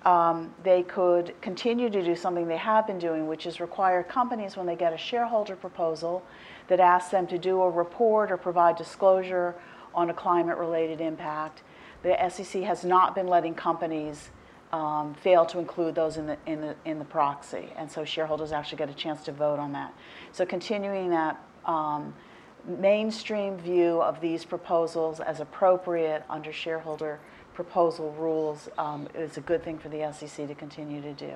Um, they could continue to do something they have been doing, which is require companies when they get a shareholder proposal that asks them to do a report or provide disclosure on a climate related impact. The SEC has not been letting companies um, fail to include those in the, in, the, in the proxy. And so shareholders actually get a chance to vote on that. So continuing that um, mainstream view of these proposals as appropriate under shareholder proposal rules um, is a good thing for the SEC to continue to do.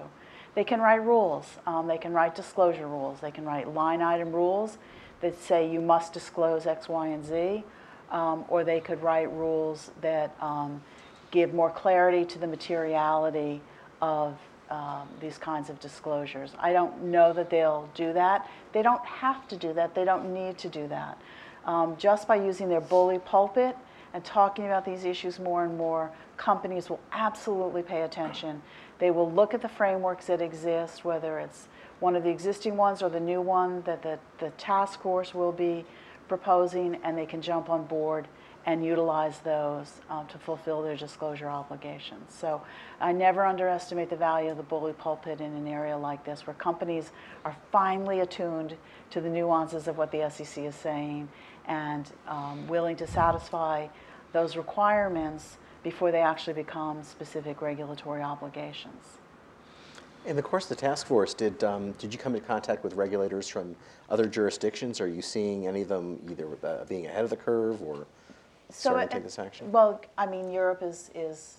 They can write rules. Um, they can write disclosure rules. They can write line item rules that say you must disclose X, Y, and Z. Um, or they could write rules that um, give more clarity to the materiality of um, these kinds of disclosures. I don't know that they'll do that. They don't have to do that. They don't need to do that. Um, just by using their bully pulpit and talking about these issues more and more, companies will absolutely pay attention. They will look at the frameworks that exist, whether it's one of the existing ones or the new one that the, the task force will be proposing, and they can jump on board and utilize those um, to fulfill their disclosure obligations. So I never underestimate the value of the bully pulpit in an area like this where companies are finely attuned to the nuances of what the SEC is saying and um, willing to satisfy those requirements before they actually become specific regulatory obligations. In the course of the task force, did, um, did you come into contact with regulators from other jurisdictions? Are you seeing any of them either uh, being ahead of the curve or So, take this action? Well, I mean, Europe is, is,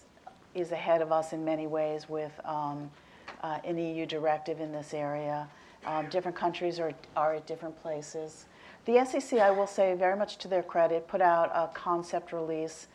is ahead of us in many ways with um, uh, an EU directive in this area. Um, Different countries are, are at different places. The SEC, I will say, very much to their credit, put out a concept release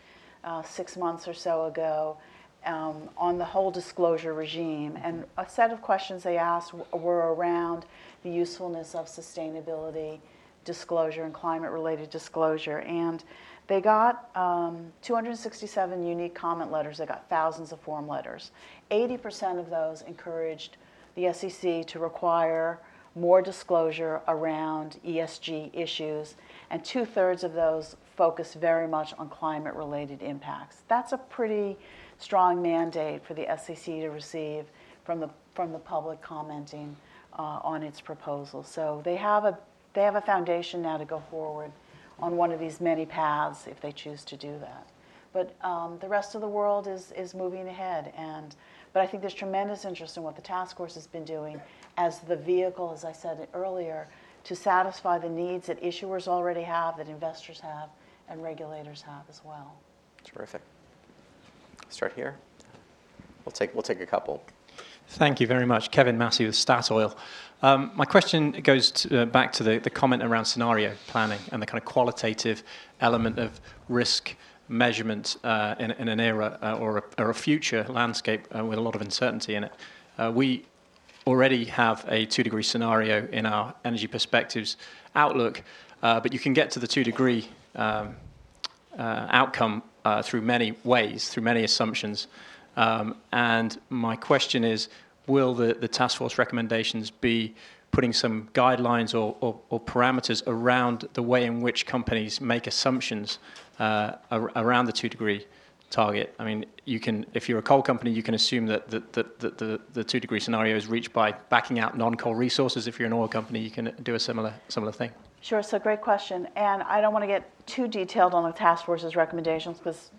uh, six months or so ago um, on the whole disclosure regime. And a set of questions they asked were around the usefulness of sustainability disclosure and climate-related disclosure. And they got um, 267 unique comment letters. They got thousands of form letters. 80% of those encouraged the SEC to require more disclosure around ESG issues, and two thirds of those focus very much on climate related impacts. That's a pretty strong mandate for the SEC to receive from the, from the public commenting uh, on its proposal. So they have, a, they have a foundation now to go forward on one of these many paths if they choose to do that. But um, the rest of the world is, is moving ahead. And, but I think there's tremendous interest in what the task force has been doing as the vehicle, as I said earlier, to satisfy the needs that issuers already have, that investors have, and regulators have as well. Terrific. Start here. We'll take, we'll take a couple. Thank you very much. Kevin Massey with Statoil. Um, my question goes to, uh, back to the, the comment around scenario planning and the kind of qualitative element of risk measurement uh, in, in, an era uh, or, a, or, a, future landscape uh, with a lot of uncertainty in it. Uh, we already have a two degree scenario in our energy perspectives outlook, uh, but you can get to the two degree um, outcome through many ways, through many assumptions. Um, and my question is will the, the task force recommendations be putting some guidelines or, or, or, parameters around the way in which companies make assumptions uh, around the two degree target? I mean, you can, if you're a coal company, you can assume that the, the, the, the two degree scenario is reached by backing out non coal resources. If you're an oil company, you can do a similar, similar thing. Sure, so great question. And I don't want to get too detailed on the task force's recommendations because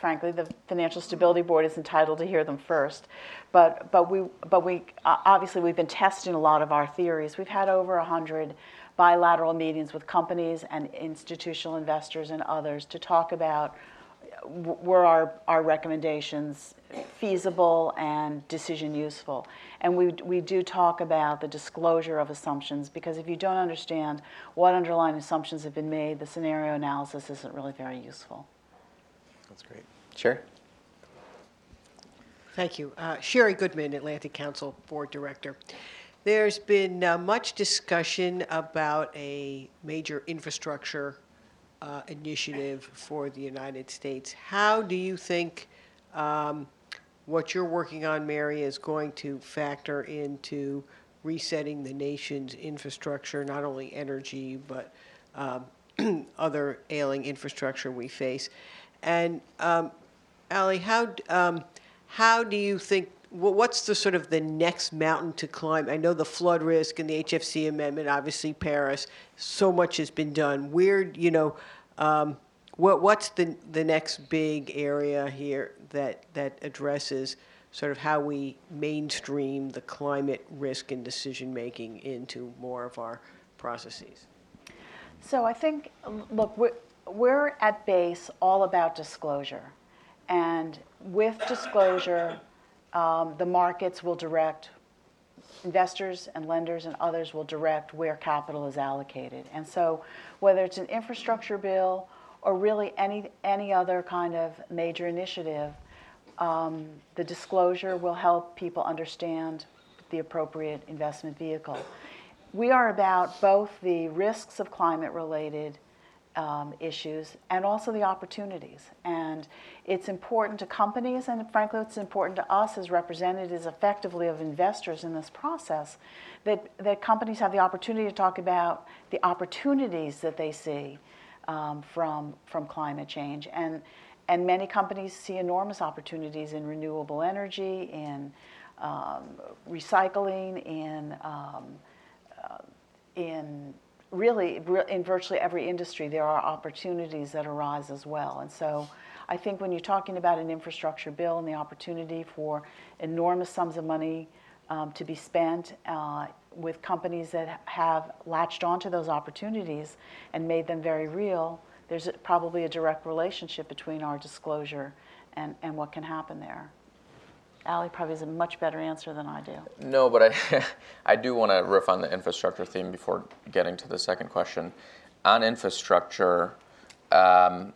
frankly, the Financial Stability Board is entitled to hear them first. But, but, we, but we, uh, obviously, we've been testing a lot of our theories. We've had over 100 bilateral meetings with companies and institutional investors and others to talk about were our, our recommendations feasible and decision useful. And we, we do talk about the disclosure of assumptions because if you don't understand what underlying assumptions have been made, the scenario analysis isn't really very useful. That's great. Sherri? Thank you. Uh, Sherri Goodman, Atlantic Council Board Director. There's been uh, much discussion about a major infrastructure uh, initiative for the United States. How do you think um, what you're working on, Mary, is going to factor into resetting the nation's infrastructure, not only energy, but um, other ailing infrastructure we face? And um, Ali, how um, how do you think? What's the sort of the next mountain to climb? I know the flood risk and the HFC amendment, obviously Paris. So much has been done. Where you know, um, what what's the the next big area here that that addresses sort of how we mainstream the climate risk and decision making into more of our processes? So I think, look, we're at base all about disclosure. And with disclosure, um, the markets will direct, investors and lenders and others will direct where capital is allocated. And so, whether it's an infrastructure bill or really any, any other kind of major initiative, um, the disclosure will help people understand the appropriate investment vehicle. We are about both the risks of climate related um, issues and also the opportunities. And it's important to companies, and frankly, it's important to us as representatives effectively of investors in this process, that, that companies have the opportunity to talk about the opportunities that they see um, from, from climate change. And, and many companies see enormous opportunities in renewable energy, in um, recycling, in, um, uh, in really, in virtually every industry, there are opportunities that arise as well. And so I think when you're talking about an infrastructure bill and the opportunity for enormous sums of money um, to be spent uh, with companies that have latched onto those opportunities and made them very real, there's probably a direct relationship between our disclosure and, and what can happen there. Ali probably has a much better answer than I do. No, but I, I do want to riff on the infrastructure theme before getting to the second question. On infrastructure, um,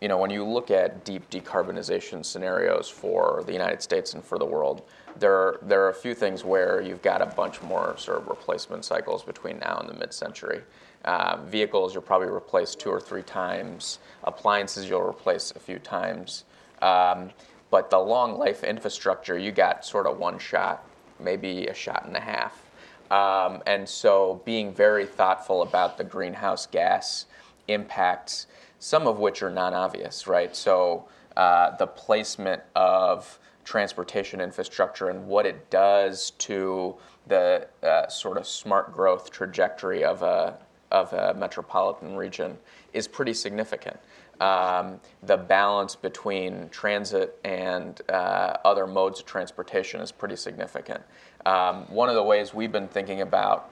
you know, when you look at deep decarbonization scenarios for the United States and for the world, there are, there are a few things where you've got a bunch more sort of replacement cycles between now and the mid-century. Uh, vehicles you'll probably replace two or three times. Appliances you'll replace a few times. Um, but the long life infrastructure, you got sort of one shot, maybe a shot and a half. Um, and so being very thoughtful about the greenhouse gas impacts, some of which are non-obvious, right? So uh, the placement of transportation infrastructure and what it does to the uh, sort of smart growth trajectory of a, of a metropolitan region is pretty significant. Um, the balance between transit and uh, other modes of transportation is pretty significant. Um, one of the ways we've been thinking about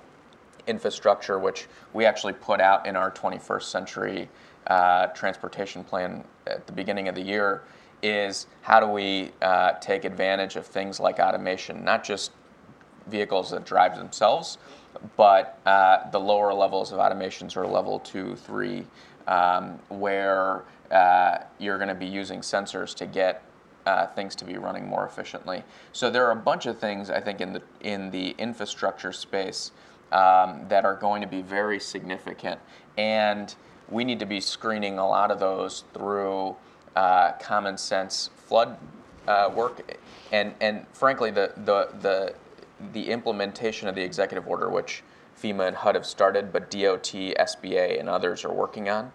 infrastructure, which we actually put out in our 21st century uh, transportation plan at the beginning of the year, is how do we uh, take advantage of things like automation, not just vehicles that drive themselves, but uh, the lower levels of automations are level two, three, um, where uh, you're going to be using sensors to get uh, things to be running more efficiently. So there are a bunch of things I think in the in the infrastructure space um, that are going to be very significant, and we need to be screening a lot of those through uh, common sense flood uh, work, and and frankly the the the the implementation of the executive order, which FEMA and HUD have started, but DOT, SBA, and others are working on,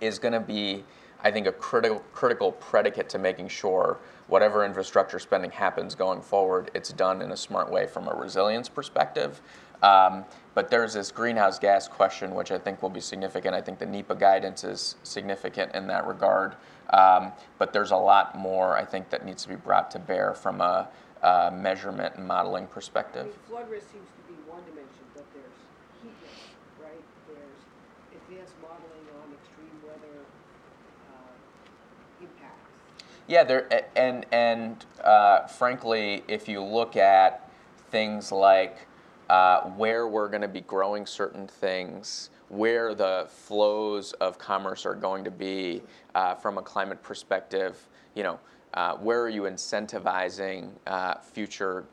is going to be, I think, a critical critical predicate to making sure whatever infrastructure spending happens going forward, it's done in a smart way from a resilience perspective. Um, but there's this greenhouse gas question, which I think will be significant. I think the NEPA guidance is significant in that regard. Um, but there's a lot more, I think, that needs to be brought to bear from a, measurement and modeling perspective. I mean, flood risk seems to be one dimension, but there's heat risk, right? There's advanced modeling on extreme weather uh, impacts. Yeah, there and and uh, frankly, if you look at things like uh, where we're going to be growing certain things, where the flows of commerce are going to be uh, from a climate perspective, you know, uh, where are you incentivizing uh, future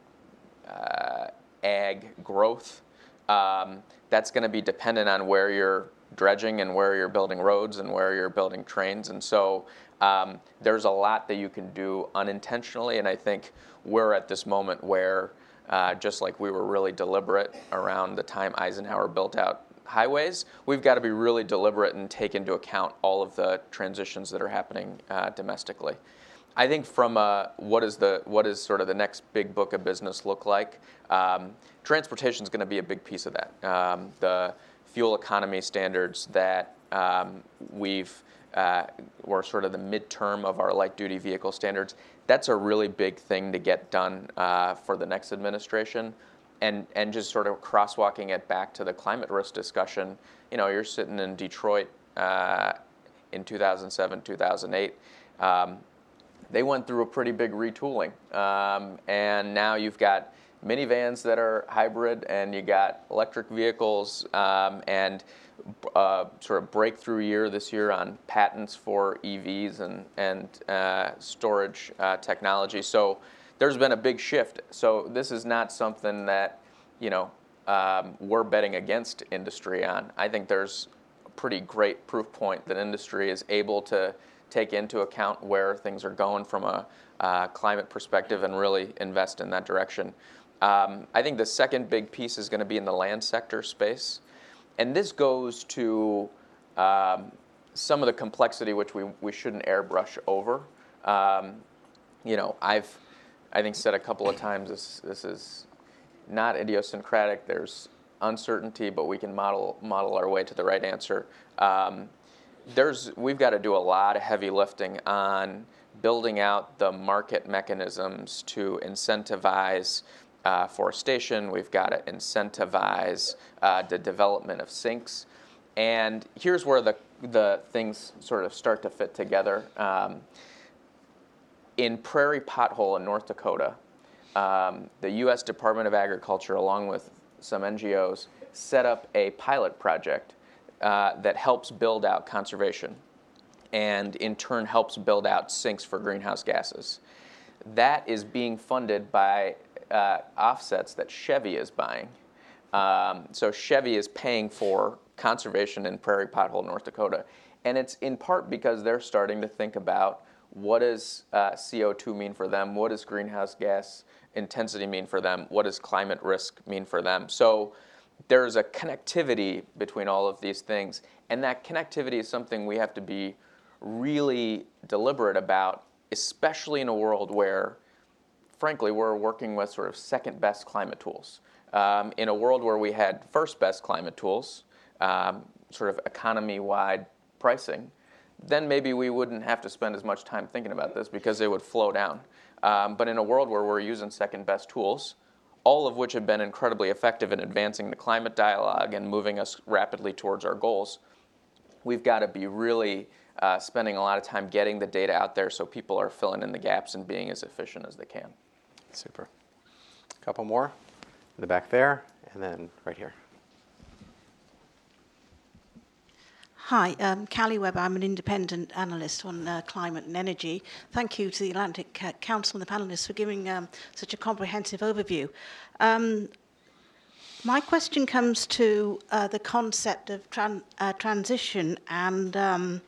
uh, ag growth? Um, that's going to be dependent on where you're dredging and where you're building roads and where you're building trains. And so um, there's a lot that you can do unintentionally. And I think we're at this moment where, uh, just like we were really deliberate around the time Eisenhower built out highways, we've got to be really deliberate and take into account all of the transitions that are happening uh, domestically. I think from a, what is the what is sort of the next big book of business look like? Um, transportation is going to be a big piece of that. Um, the fuel economy standards that um, we've uh, were sort of the midterm of our light duty vehicle standards. That's a really big thing to get done uh, for the next administration. And, and just sort of crosswalking it back to the climate risk discussion. You know, you're sitting in Detroit uh, in 2007, 2008. Um, they went through a pretty big retooling. Um, and now you've got minivans that are hybrid, and you got electric vehicles, um, and uh, sort of breakthrough year this year on patents for EVs and and uh, storage uh, technology. So there's been a big shift. So this is not something that you know um, we're betting against industry on. I think there's a pretty great proof point that industry is able to take into account where things are going from a uh, climate perspective and really invest in that direction. Um, I think the second big piece is going to be in the land sector space. And this goes to um, some of the complexity which we, we shouldn't airbrush over. Um, you know, I've, I think, said a couple of times this, this is not idiosyncratic. There's uncertainty, but we can model, model our way to the right answer. Um, there's, we've got to do a lot of heavy lifting on building out the market mechanisms to incentivize uh, forestation. We've got to incentivize uh, the development of sinks. And here's where the, the things sort of start to fit together. Um, in Prairie Pothole in North Dakota, um, the U.S. Department of Agriculture, along with some NGOs, set up a pilot project uh, that helps build out conservation. and in turn helps build out sinks for greenhouse gases. That is being funded by uh, offsets that Chevy is buying. Um, so Chevy is paying for conservation in Prairie Pothole, North Dakota. And it's in part because they're starting to think about what does uh, CO2 mean for them? What does greenhouse gas intensity mean for them? What does climate risk mean for them? So there's a connectivity between all of these things. And that connectivity is something we have to be really deliberate about, especially in a world where, frankly, we're working with sort of second best climate tools. Um, in a world where we had first best climate tools, um, sort of economy wide pricing, then maybe we wouldn't have to spend as much time thinking about this because it would flow down. Um, but in a world where we're using second best tools, all of which have been incredibly effective in advancing the climate dialogue and moving us rapidly towards our goals, we've got to be really uh, spending a lot of time getting the data out there so people are filling in the gaps and being as efficient as they can. Super. A couple more in the back there, and then right here. Hi, um, Callie Webb. I'm an independent analyst on uh, climate and energy. Thank you to the Atlantic Council and the panelists for giving um, such a comprehensive overview. Um, my question comes to uh, the concept of tran- uh, transition and um,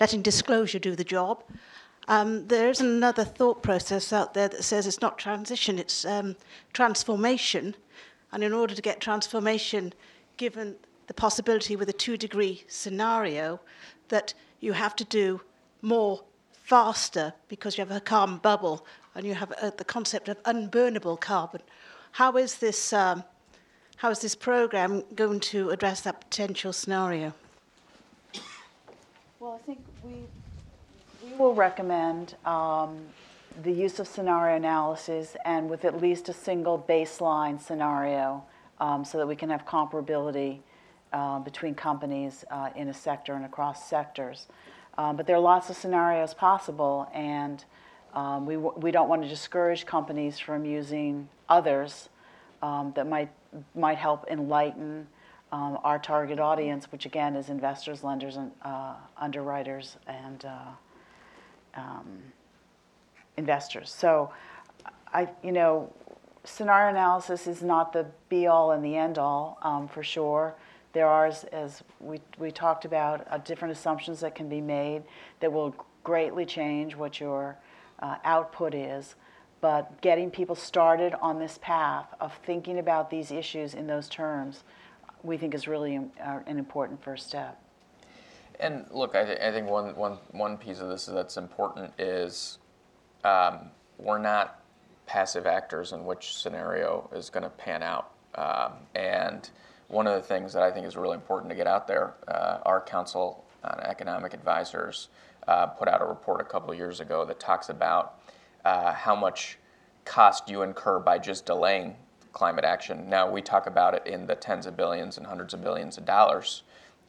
letting disclosure do the job. Um, there is another thought process out there that says it's not transition, it's um, transformation. And in order to get transformation, given the possibility with a two degree scenario that you have to do more faster because you have a carbon bubble and you have uh, the concept of unburnable carbon. How is this, um, how is this program going to address that potential scenario? Well, I think we, will recommend um, the use of scenario analysis and with at least a single baseline scenario um, so that we can have comparability uh, between companies uh, in a sector and across sectors. Um, but there are lots of scenarios possible, and um, we, w- we don't want to discourage companies from using others um, that might, might help enlighten um, our target audience, which again is investors, lenders, and uh, underwriters, and uh, um, investors. So, I, you know, scenario analysis is not the be all and the end all um, for sure. There are, as, we, we talked about, uh, different assumptions that can be made that will greatly change what your uh, output is. But getting people started on this path of thinking about these issues in those terms, we think is really uh, an important first step. And look, I, th- I think one, one, one piece of this that's important is um, we're not passive actors in which scenario is going to pan out. Um, and one of the things that I think is really important to get out there, uh, our Council on Economic Advisors uh, put out a report a couple years ago that talks about uh, how much cost you incur by just delaying climate action. Now, we talk about it in the tens of billions and hundreds of billions of dollars.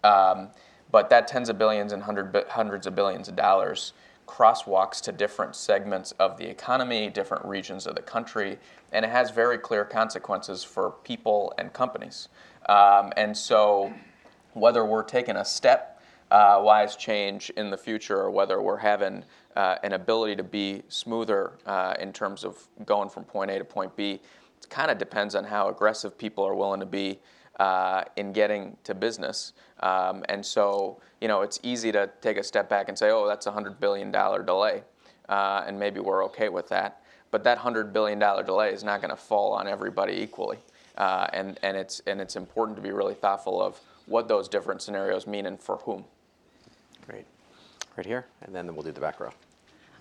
Um, but that tens of billions and hundred, hundreds of billions of dollars crosswalks to different segments of the economy, different regions of the country, and it has very clear consequences for people and companies. Um, and so, whether we're taking a step uh, wise change in the future or whether we're having uh, an ability to be smoother uh, in terms of going from point A to point B, it kind of depends on how aggressive people are willing to be uh, in getting to business. Um, and so, you know, it's easy to take a step back and say, oh, that's a $100 billion delay, uh, and maybe we're okay with that. But that $100 billion delay is not going to fall on everybody equally. Uh, and, and, it's, and it's important to be really thoughtful of what those different scenarios mean and for whom. Great. Right here, and then we'll do the back row.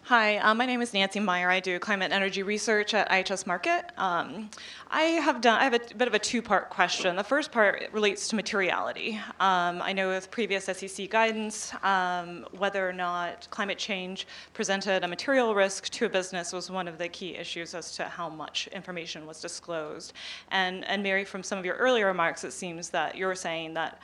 Hi, uh, my name is Nancy Meyer. I do climate energy research at IHS Markit. Um, I have done. I have a bit of a two-part question. The first part relates to materiality. Um, I know with previous SEC guidance, um, whether or not climate change presented a material risk to a business was one of the key issues as to how much information was disclosed. And and Mary, from some of your earlier remarks, it seems that you're saying that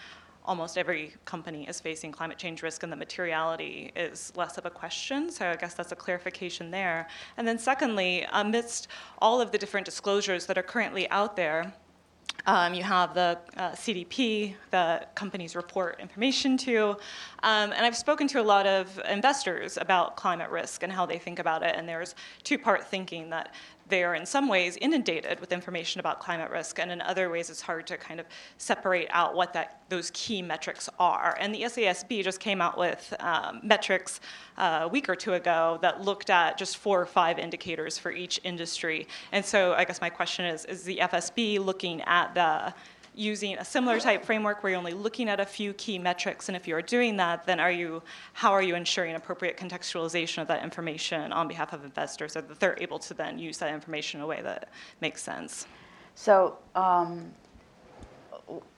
almost every company is facing climate change risk and the materiality is less of a question. So I guess that's a clarification there. And then secondly, amidst all of the different disclosures that are currently out there, Um, you have the uh, CDP that companies report information to. Um, and I've spoken to a lot of investors about climate risk and how they think about it. And there's two part thinking that they are in some ways inundated with information about climate risk, and in other ways it's hard to kind of separate out what that those key metrics are. And the SASB just came out with um, metrics uh, a week or two ago that looked at just four or five indicators for each industry. And so I guess my question is: Is the FSB looking at the using a similar type framework where you're only looking at a few key metrics and if you're doing that then are you how are you ensuring appropriate contextualization of that information on behalf of investors so that they're able to then use that information in a way that makes sense So, um,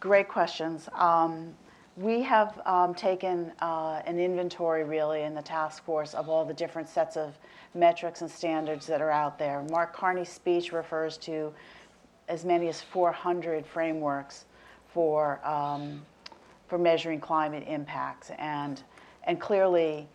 great questions. Um, we have um, taken uh, an inventory really in the task force of all the different sets of metrics and standards that are out there. Mark Carney's speech refers to as many as 400 frameworks for, um, for measuring climate impacts. And, and clearly,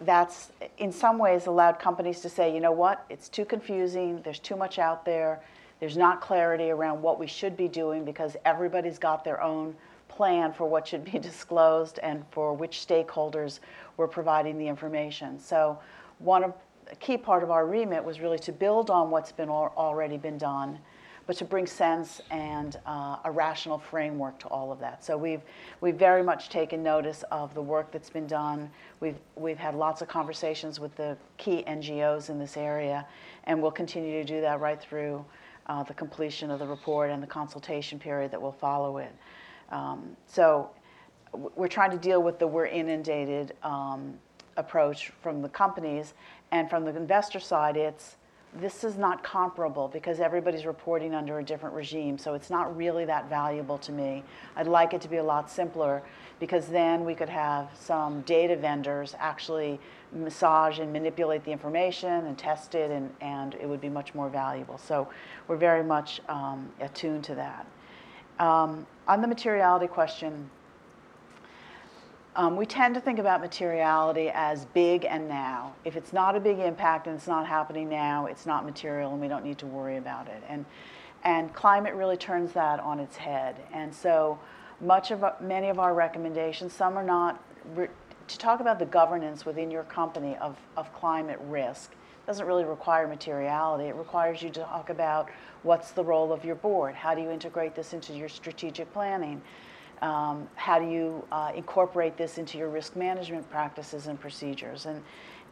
that's in some ways allowed companies to say, you know what, it's too confusing, there's too much out there, there's not clarity around what we should be doing because everybody's got their own plan for what should be disclosed and for which stakeholders we're providing the information. So one of a key part of our remit was really to build on what's been al- already been done but to bring sense and uh, a rational framework to all of that. So we've we've very much taken notice of the work that's been done. We've we've had lots of conversations with the key NGOs in this area, and we'll continue to do that right through uh, the completion of the report and the consultation period that will follow it. Um, so we're trying to deal with the we're inundated um, approach from the companies, and from the investor side, it's this is not comparable because everybody's reporting under a different regime, so it's not really that valuable to me. I'd like it to be a lot simpler because then we could have some data vendors actually massage and manipulate the information and test it, and, and it would be much more valuable. So we're very much um, attuned to that. Um, on the materiality question, um, we tend to think about materiality as big and now. If it's not a big impact and it's not happening now, it's not material and we don't need to worry about it. And, and climate really turns that on its head. And so much of many of our recommendations, some are not to talk about the governance within your company of, of climate risk doesn't really require materiality. It requires you to talk about what's the role of your board. How do you integrate this into your strategic planning? Um, how do you uh, incorporate this into your risk management practices and procedures? And,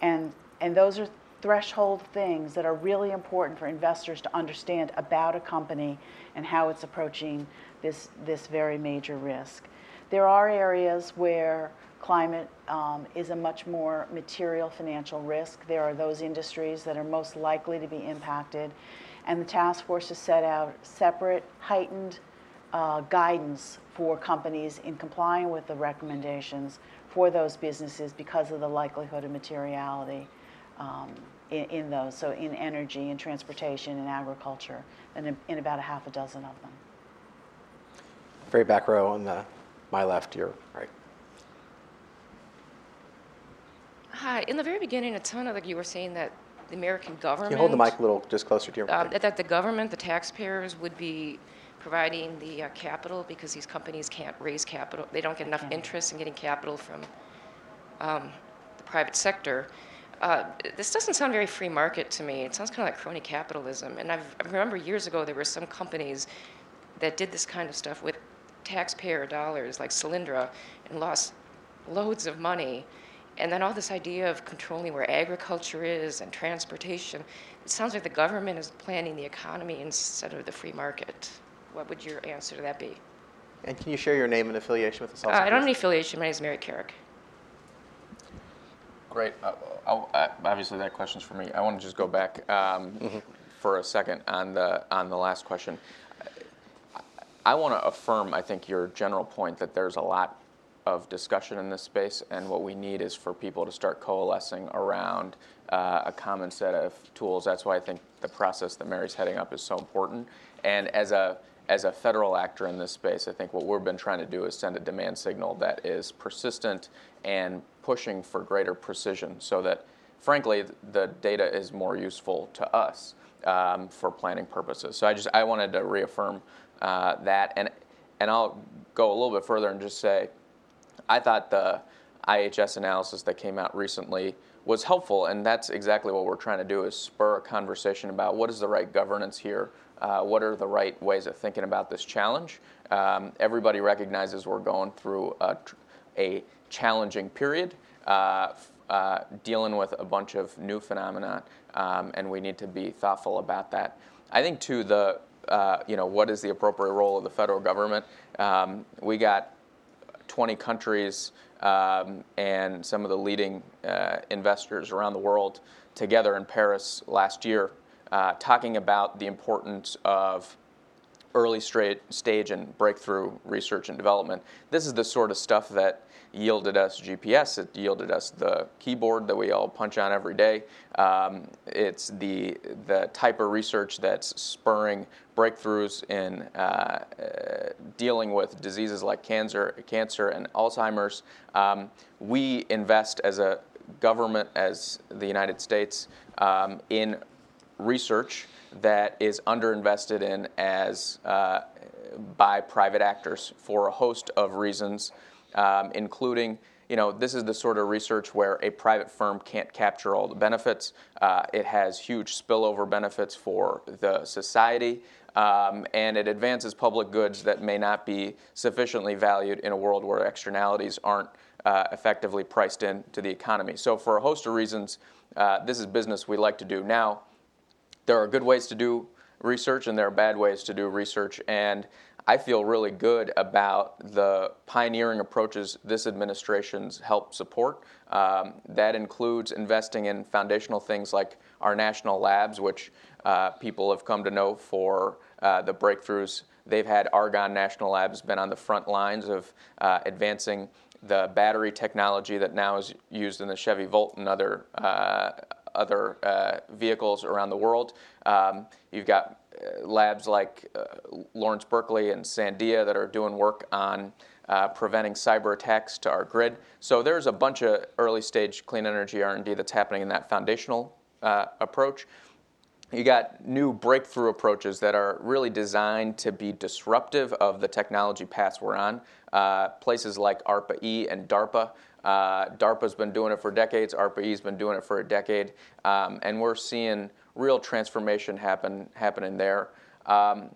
and, and those are threshold things that are really important for investors to understand about a company and how it's approaching this, this very major risk. There are areas where climate um, is a much more material financial risk. There are those industries that are most likely to be impacted. And the task force has set out separate, heightened uh, guidance for companies in complying with the recommendations for those businesses because of the likelihood of materiality um, in, in, those. So in energy, in transportation, in agriculture, and in, in, about a half a dozen of them. Very back row on the my left, your right. Hi. In the very beginning, it sounded like you were saying that the American government. Can you hold the mic a little just closer to your? Um, that the government, the taxpayers, would be providing the uh, capital because these companies can't raise capital. They don't get enough interest in getting capital from um, the private sector. Uh, this doesn't sound very free market to me. It sounds kind of like crony capitalism. And I've, i remember years ago there were some companies that did this kind of stuff with taxpayer dollars, like Solyndra, and lost loads of money. And then all this idea of controlling where agriculture is and transportation, it sounds like the government is planning the economy instead of the free market. What would your answer to that be? And can you share your name and affiliation with us Uh. I don't have please? any affiliation. My name is Mary Carrick. Great. Uh, I'll- uh, Obviously, that question's for me. I want to just go back um, for a second on the, on the last question. I want to affirm, I think, your general point that there's a lot of discussion in this space, and what we need is for people to start coalescing around uh, a common set of tools. That's why I think the process that Mary's heading up is so important. And as a as a federal actor in this space, I think what we've been trying to do is send a demand signal that is persistent and pushing for greater precision so that, frankly, the data is more useful to us. um, for planning purposes. So I just I wanted to reaffirm uh, that, and and I'll go a little bit further and just say, I thought the IHS analysis that came out recently was helpful, and that's exactly what we're trying to do is spur a conversation about what is the right governance here, uh, what are the right ways of thinking about this challenge. Um, everybody recognizes we're going through a, a challenging period, uh, uh, dealing with a bunch of new phenomena, um, and we need to be thoughtful about that. I think too the uh, you know what is the appropriate role of the federal government? Um, we got 20 countries um, and some of the leading uh, investors around the world together in Paris last year, uh, talking about the importance of early stage and breakthrough research and development. This is the sort of stuff that yielded us GPS. It yielded us the keyboard that we all punch on every day. Um, it's the the type of research that's spurring breakthroughs in uh, uh, dealing with diseases like cancer, cancer and Alzheimer's. Um, we invest as a government, as the United States, um, in research that is underinvested in as uh, by private actors for a host of reasons, um, including you know, this is the sort of research where a private firm can't capture all the benefits. Uh, it has huge spillover benefits for the society, um, and it advances public goods that may not be sufficiently valued in a world where externalities aren't uh, effectively priced into the economy. So, for a host of reasons, uh, this is business we like to do. Now, there are good ways to do research and there are bad ways to do research. And I feel really good about the pioneering approaches this administration's helped support. Um, that includes investing in foundational things like our national labs, which uh, people have come to know for uh, the breakthroughs they've had. Argonne National Labs been on the front lines of uh, advancing the battery technology that now is used in the Chevy Volt and other uh, other uh, vehicles around the world. Um, you've got uh, labs like uh, Lawrence Berkeley and Sandia that are doing work on uh, preventing cyber attacks to our grid. So there's a bunch of early stage clean energy R&D that's happening in that foundational approach. You got new breakthrough approaches that are really designed to be disruptive of the technology paths we're on. Uh, places like ARPA-E and DARPA uh, DARPA's been doing it for decades. ARPA-E's been doing it for a decade, um, and we're seeing real transformation happen happening there. Um,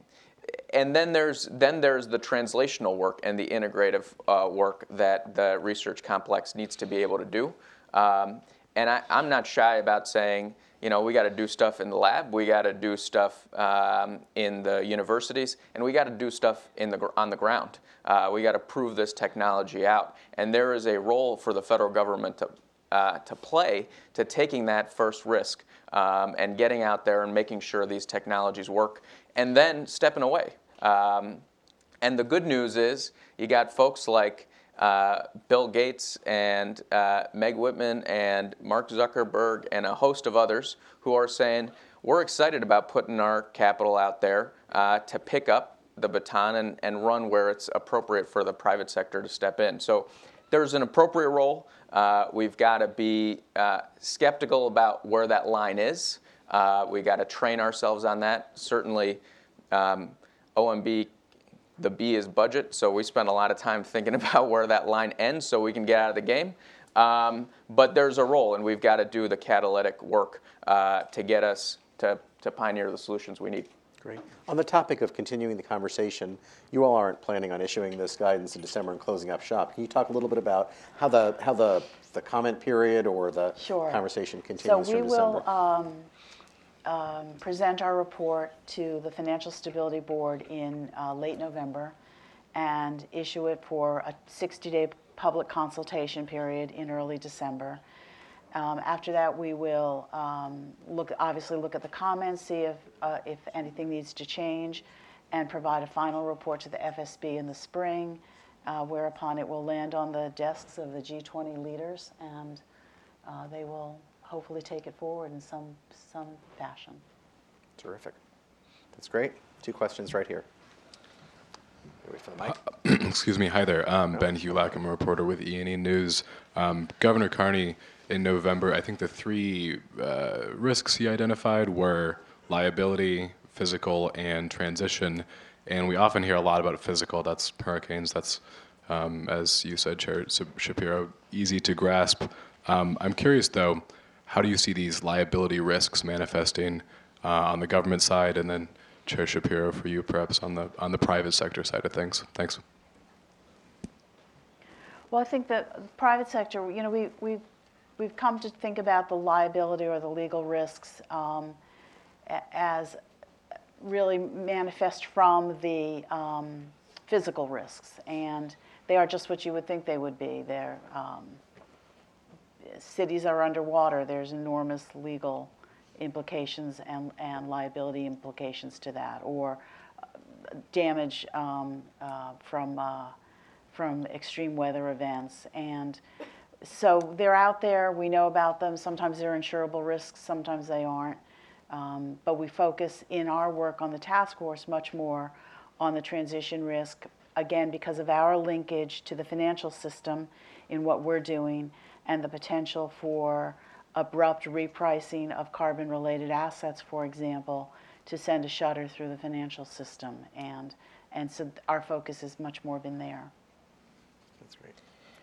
and then there's then there's the translational work and the integrative uh, work that the research complex needs to be able to do. Um, and I, am not shy about saying, you know, we got to do stuff in the lab, we got to do stuff um, in the universities, and we got to do stuff in the on the ground. Uh, we got to prove this technology out, and there is a role for the federal government to uh, to play to taking that first risk um, and getting out there and making sure these technologies work, and then stepping away. Um, and the good news is you got folks like uh, Bill Gates and uh, Meg Whitman and Mark Zuckerberg and a host of others who are saying, we're excited about putting our capital out there uh, to pick up the baton and, and run where it's appropriate for the private sector to step in. So there's an appropriate role. Uh, we've got to be uh, skeptical about where that line is. Uh, we got to train ourselves on that. Certainly, um, OMB the B is budget, so we spend a lot of time thinking about where that line ends so we can get out of the game. Um, but there's a role, and we've got to do the catalytic work uh, to get us to, to pioneer the solutions we need. Great. On the topic of continuing the conversation, you all aren't planning on issuing this guidance in December and closing up shop. Can you talk a little bit about how the how the, the comment period or the sure. conversation continues so we from will, December? Um, um, present our report to the Financial Stability Board in uh, late November and issue it for a 60-day public consultation period in early December. Um, after that, we will um, look, obviously look at the comments, see if, uh, if anything needs to change, and provide a final report to the FSB in the spring, uh, whereupon it will land on the desks of the G20 leaders, and uh, they will hopefully take it forward in some, some fashion. Terrific. That's great. Two questions right here. Wait for the mic. Excuse me. Hi there. Um, ben Hulac. I'm a reporter with E&E News. Um, Governor Carney, in November, I think the three uh, risks he identified were liability, physical, and transition. And we often hear a lot about physical. That's hurricanes. That's, um, as you said, Chair Schapiro, easy to grasp. Um, I'm curious, though, how do you see these liability risks manifesting uh, on the government side, and then Chair Schapiro, for you, perhaps on the on the private sector side of things? Thanks. Well, I think that the private sector, you know, we, we've, we've come to think about the liability or the legal risks um, as really manifest from the um, physical risks. And they are just what you would think they would be. They're, um, cities are underwater, there's enormous legal implications and, and liability implications to that. Or uh, damage um, uh, from, uh, from extreme weather events. And so they're out there, we know about them. Sometimes they're insurable risks, sometimes they aren't. Um, but we focus in our work on the task force much more on the transition risk, again, because of our linkage to the financial system in what we're doing and the potential for abrupt repricing of carbon related assets, for example, to send a shudder through the financial system. And, and so our focus has much more been there. That's great.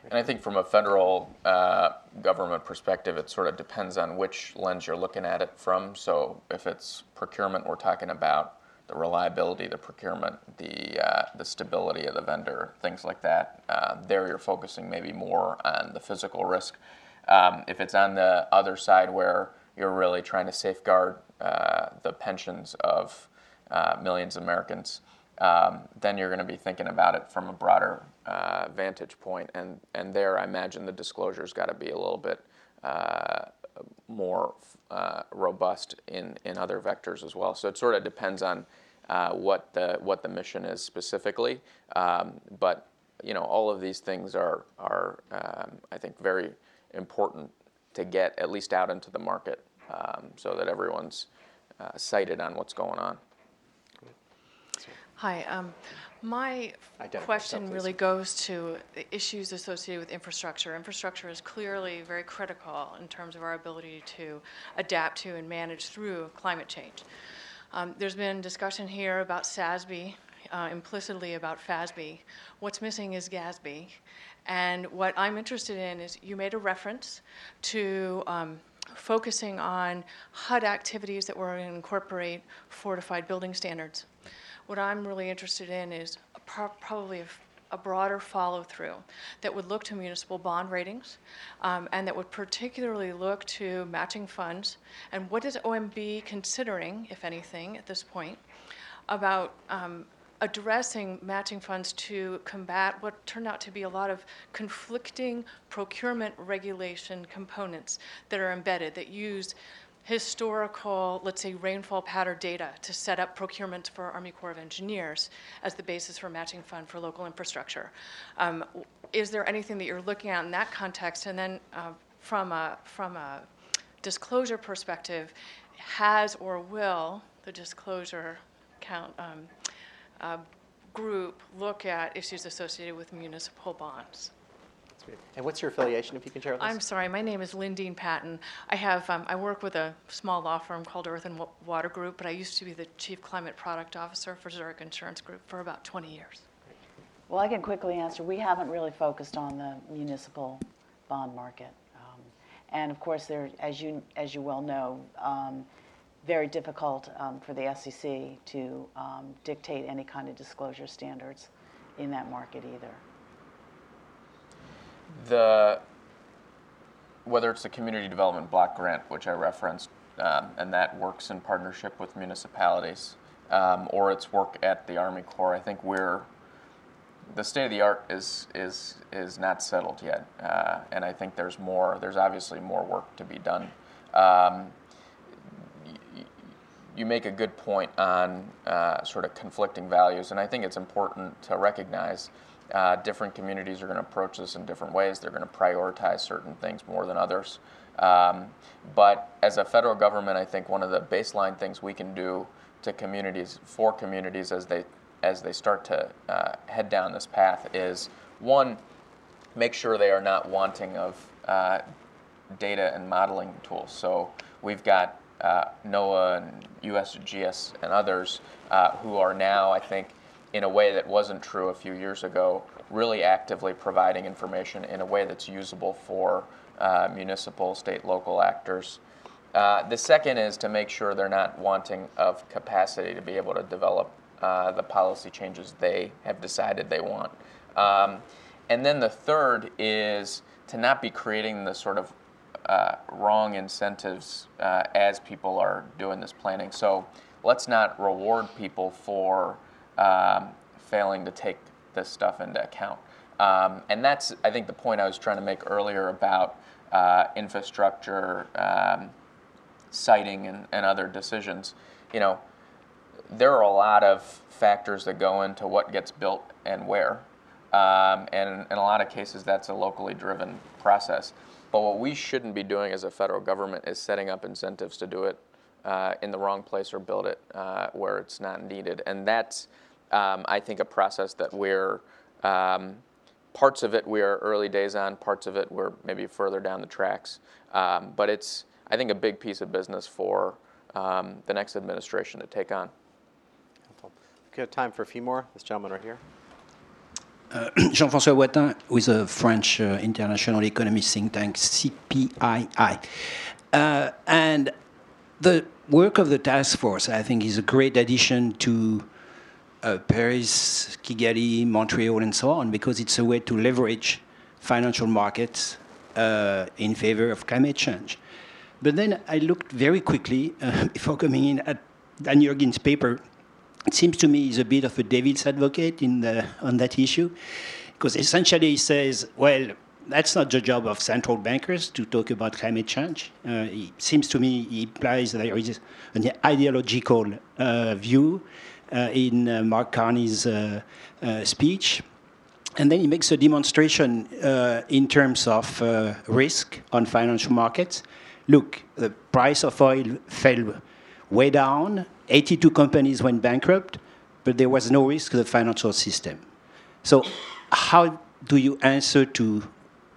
And I think from a federal uh, government perspective, it sort of depends on which lens you're looking at it from. So if it's procurement, we're talking about the reliability, the procurement, the uh, the stability of the vendor, things like that. Uh, there, you're focusing maybe more on the physical risk. Um, if it's on the other side where you're really trying to safeguard uh, the pensions of uh, millions of Americans, um, then you're going to be thinking about it from a broader uh, vantage point. And, and there, I imagine the disclosure's got to be a little bit uh, more uh, robust in, in other vectors as well. So it sort of depends on uh, what, the, what the mission is specifically. Um, but you know, all of these things are, are um, I think, very important to get at least out into the market um, so that everyone's uh, sighted on what's going on. Hi. My Identify question yourself, really please. goes to the issues associated with infrastructure. Infrastructure is clearly very critical in terms of our ability to adapt to and manage through climate change. Um, there's been discussion here about SASB, uh, implicitly about FASB. What's missing is GASB. And what I'm interested in is you made a reference to um, focusing on HUD activities that were going to incorporate fortified building standards. What I'm really interested in is a pro- probably a, broader follow through that would look to municipal bond ratings um, and that would particularly look to matching funds. And what is OMB considering, if anything, at this point, about um, addressing matching funds to combat what turned out to be a lot of conflicting procurement regulation components that are embedded that use historical, let's say, rainfall pattern data to set up procurement for Army Corps of Engineers as the basis for matching fund for local infrastructure. Um, is there anything that you're looking at in that context? And then uh, from a from a disclosure perspective, has or will the disclosure count um, uh, group look at issues associated with municipal bonds? That's great. And what's your affiliation, if you can share with us? I'm sorry, my name is Lindene Patton. I have, um, I work with a small law firm called Earth and Water Group, but I used to be the Chief Climate Product Officer for Zurich Insurance Group for about 20 years. Well, I can quickly answer. We haven't really focused on the municipal bond market. Um, And of course, there, as you, as you well know, um, very difficult um, for the SEC to um, dictate any kind of disclosure standards in that market either. The whether it's the community development block grant, which I referenced, um, and that works in partnership with municipalities, um, or its work at the Army Corps, I think we're the state of the art is is is not settled yet, uh, and I think there's more. There's obviously more work to be done. Um, you make a good point on uh, sort of conflicting values, and I think it's important to recognize uh, different communities are going to approach this in different ways. They're going to prioritize certain things more than others. Um, but as a federal government, I think one of the baseline things we can do to communities, for communities as they as they start to uh, head down this path, is one, make sure they are not wanting of uh, data and modeling tools. So we've got uh, NOAA and USGS and others uh, who are now, I think, in a way that wasn't true a few years ago, really actively providing information in a way that's usable for uh, municipal, state, local actors. Uh, the second is to make sure they're not wanting of capacity to be able to develop uh, the policy changes they have decided they want. Um, and then the third is to not be creating the sort of uh, wrong incentives uh, as people are doing this planning. So let's not reward people for um, failing to take this stuff into account. Um, and that's, I think, the point I was trying to make earlier about uh, infrastructure, um, siting, and, and other decisions. You know, there are a lot of factors that go into what gets built and where. Um, and in a lot of cases, that's a locally driven process. But what we shouldn't be doing as a federal government is setting up incentives to do it uh, in the wrong place or build it uh, where it's not needed. And that's, um, I think, a process that we're, um, parts of it we are early days on, parts of it we're maybe further down the tracks. Um, but it's, I think, a big piece of business for um, the next administration to take on. Okay, have time for a few more. This gentleman right here. Uh, Jean-François Wattin with a French uh, international economic think tank, CEPII. Uh, and the work of the task force, I think, is a great addition to uh, Paris, Kigali, Montreal, and so on, because it's a way to leverage financial markets uh, in favor of climate change. But then I looked very quickly uh, before coming in at Dan Yergin's paper it seems to me he's a bit of a devil's advocate in the, on that issue, because essentially he says, well, that's not the job of central bankers to talk about climate change. Uh, it seems to me he implies that there is an ideological uh, view in uh, Mark Carney's uh, uh, speech. And then he makes a demonstration in terms of risk on financial markets. Look, the price of oil fell way down 82 companies went bankrupt, but there was no risk to the financial system. So, how do you answer to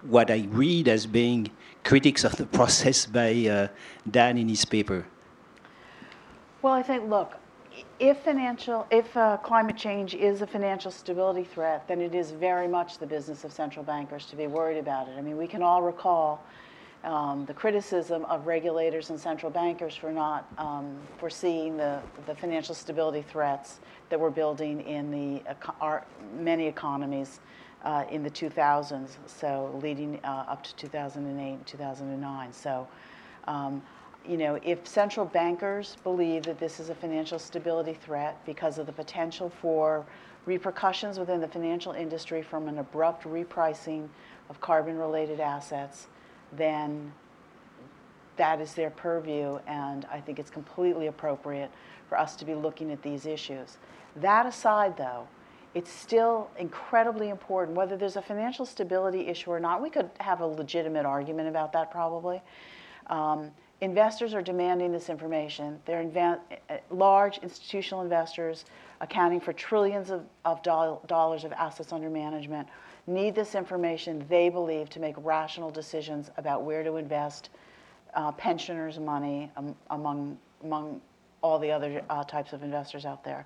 what I read as being critics of the process by uh, Dan in his paper? Well, I think, look, if financial, if uh, climate change is a financial stability threat, then it is very much the business of central bankers to be worried about it. I mean, we can all recall um, the criticism of regulators and central bankers for not um, foreseeing the, the financial stability threats that we're building in the our, many economies uh, in the 2000s, so leading uh, up to 2008 and 2009. So, um, you know, if central bankers believe that this is a financial stability threat because of the potential for repercussions within the financial industry from an abrupt repricing of carbon related assets, then that is their purview, and I think it's completely appropriate for us to be looking at these issues. That aside, though, it's still incredibly important, whether there's a financial stability issue or not. We could have a legitimate argument about that probably. Um, investors are demanding this information. They're inva- large institutional investors accounting for trillions of, of do- dollars of assets under management need this information, they believe, to make rational decisions about where to invest uh, pensioners' money um, among, among all the other uh, types of investors out there.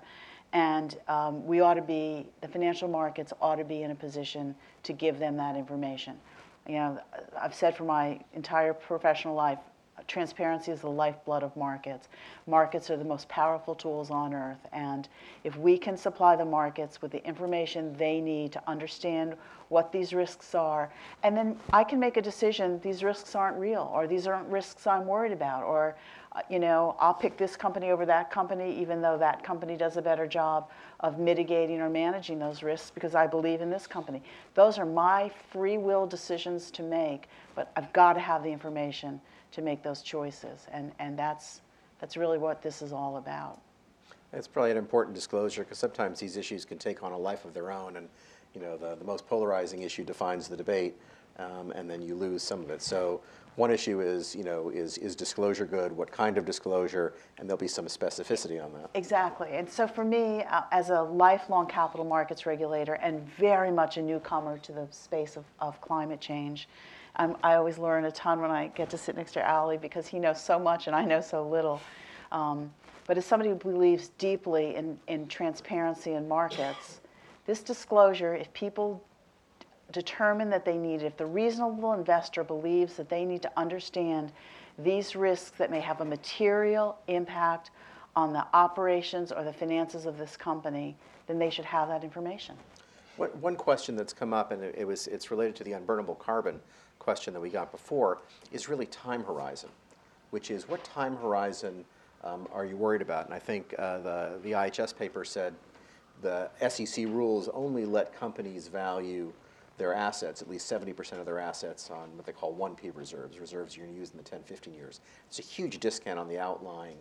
And um, we ought to be, the financial markets ought to be in a position to give them that information. You know, I've said for my entire professional life, transparency is the lifeblood of markets. Markets are the most powerful tools on earth. And if we can supply the markets with the information they need to understand what these risks are, and then I can make a decision these risks aren't real, or these aren't risks I'm worried about, or uh, you know, I'll pick this company over that company, even though that company does a better job of mitigating or managing those risks because I believe in this company. Those are my free will decisions to make, but I've got to have the information to make those choices. And, and that's, that's really what this is all about. It's probably an important disclosure because sometimes these issues can take on a life of their own, and you know the, the most polarizing issue defines the debate, um, and then you lose some of it. So one issue is you know is is disclosure good? What kind of disclosure? And there'll be some specificity on that. Exactly. And so for me, uh, as a lifelong capital markets regulator and very much a newcomer to the space of, of climate change, I'm, I always learn a ton when I get to sit next to Ali because he knows so much and I know so little. Um, but as somebody who believes deeply in, in transparency in markets, this disclosure, if people determine that they need it, if the reasonable investor believes that they need to understand these risks that may have a material impact on the operations or the finances of this company, then they should have that information. One, question that's come up, and it was, it's related to the unburnable carbon question that we got before, is really time horizon, which is what time horizon um, are you worried about? And I think uh, the, the IHS paper said the SEC rules only let companies value their assets, at least 70% of their assets, on what they call 1P reserves, reserves you're going to use in the 10, 15 years. It's a huge discount on the outlying,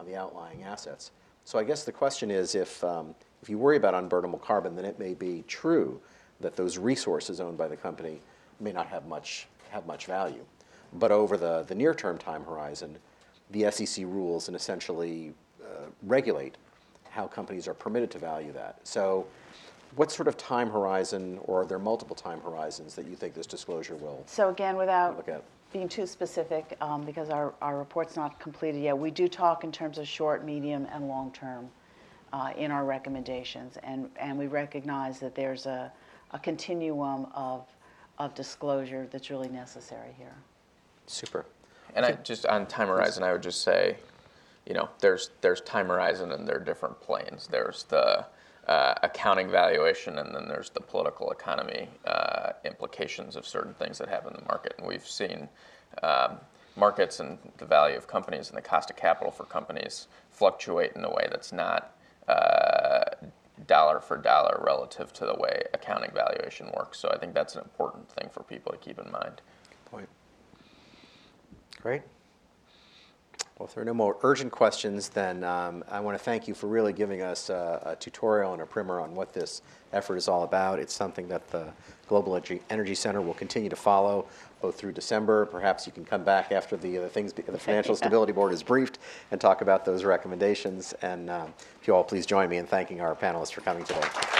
on the outlying assets. So I guess the question is if, um, if you worry about unburnable carbon, then it may be true that those resources owned by the company may not have much, have much value. But over the, the near-term time horizon, the SEC rules and essentially uh, regulate how companies are permitted to value that. So what sort of time horizon, or are there multiple time horizons that you think this disclosure will So again, without being too specific, um, because our, our report's not completed yet, we do talk in terms of short, medium, and long-term uh, in our recommendations. And, and we recognize that there's a, a continuum of, of disclosure that's really necessary here. Super. And I just on time horizon, I would just say, you know, there's there's time horizon and there are different planes. There's the uh, accounting valuation, and then there's the political economy uh, implications of certain things that happen in the market. And we've seen um, markets and the value of companies and the cost of capital for companies fluctuate in a way that's not uh, dollar for dollar relative to the way accounting valuation works. So I think that's an important thing for people to keep in mind. Point. Great. Well, if there are no more urgent questions, then um, I want to thank you for really giving us a, a tutorial and a primer on what this effort is all about. It's something that the Global Energy, Energy Center will continue to follow both through December. Perhaps you can come back after the, the things the Financial Stability Board is briefed and talk about those recommendations. And um, if you all please join me in thanking our panelists for coming today.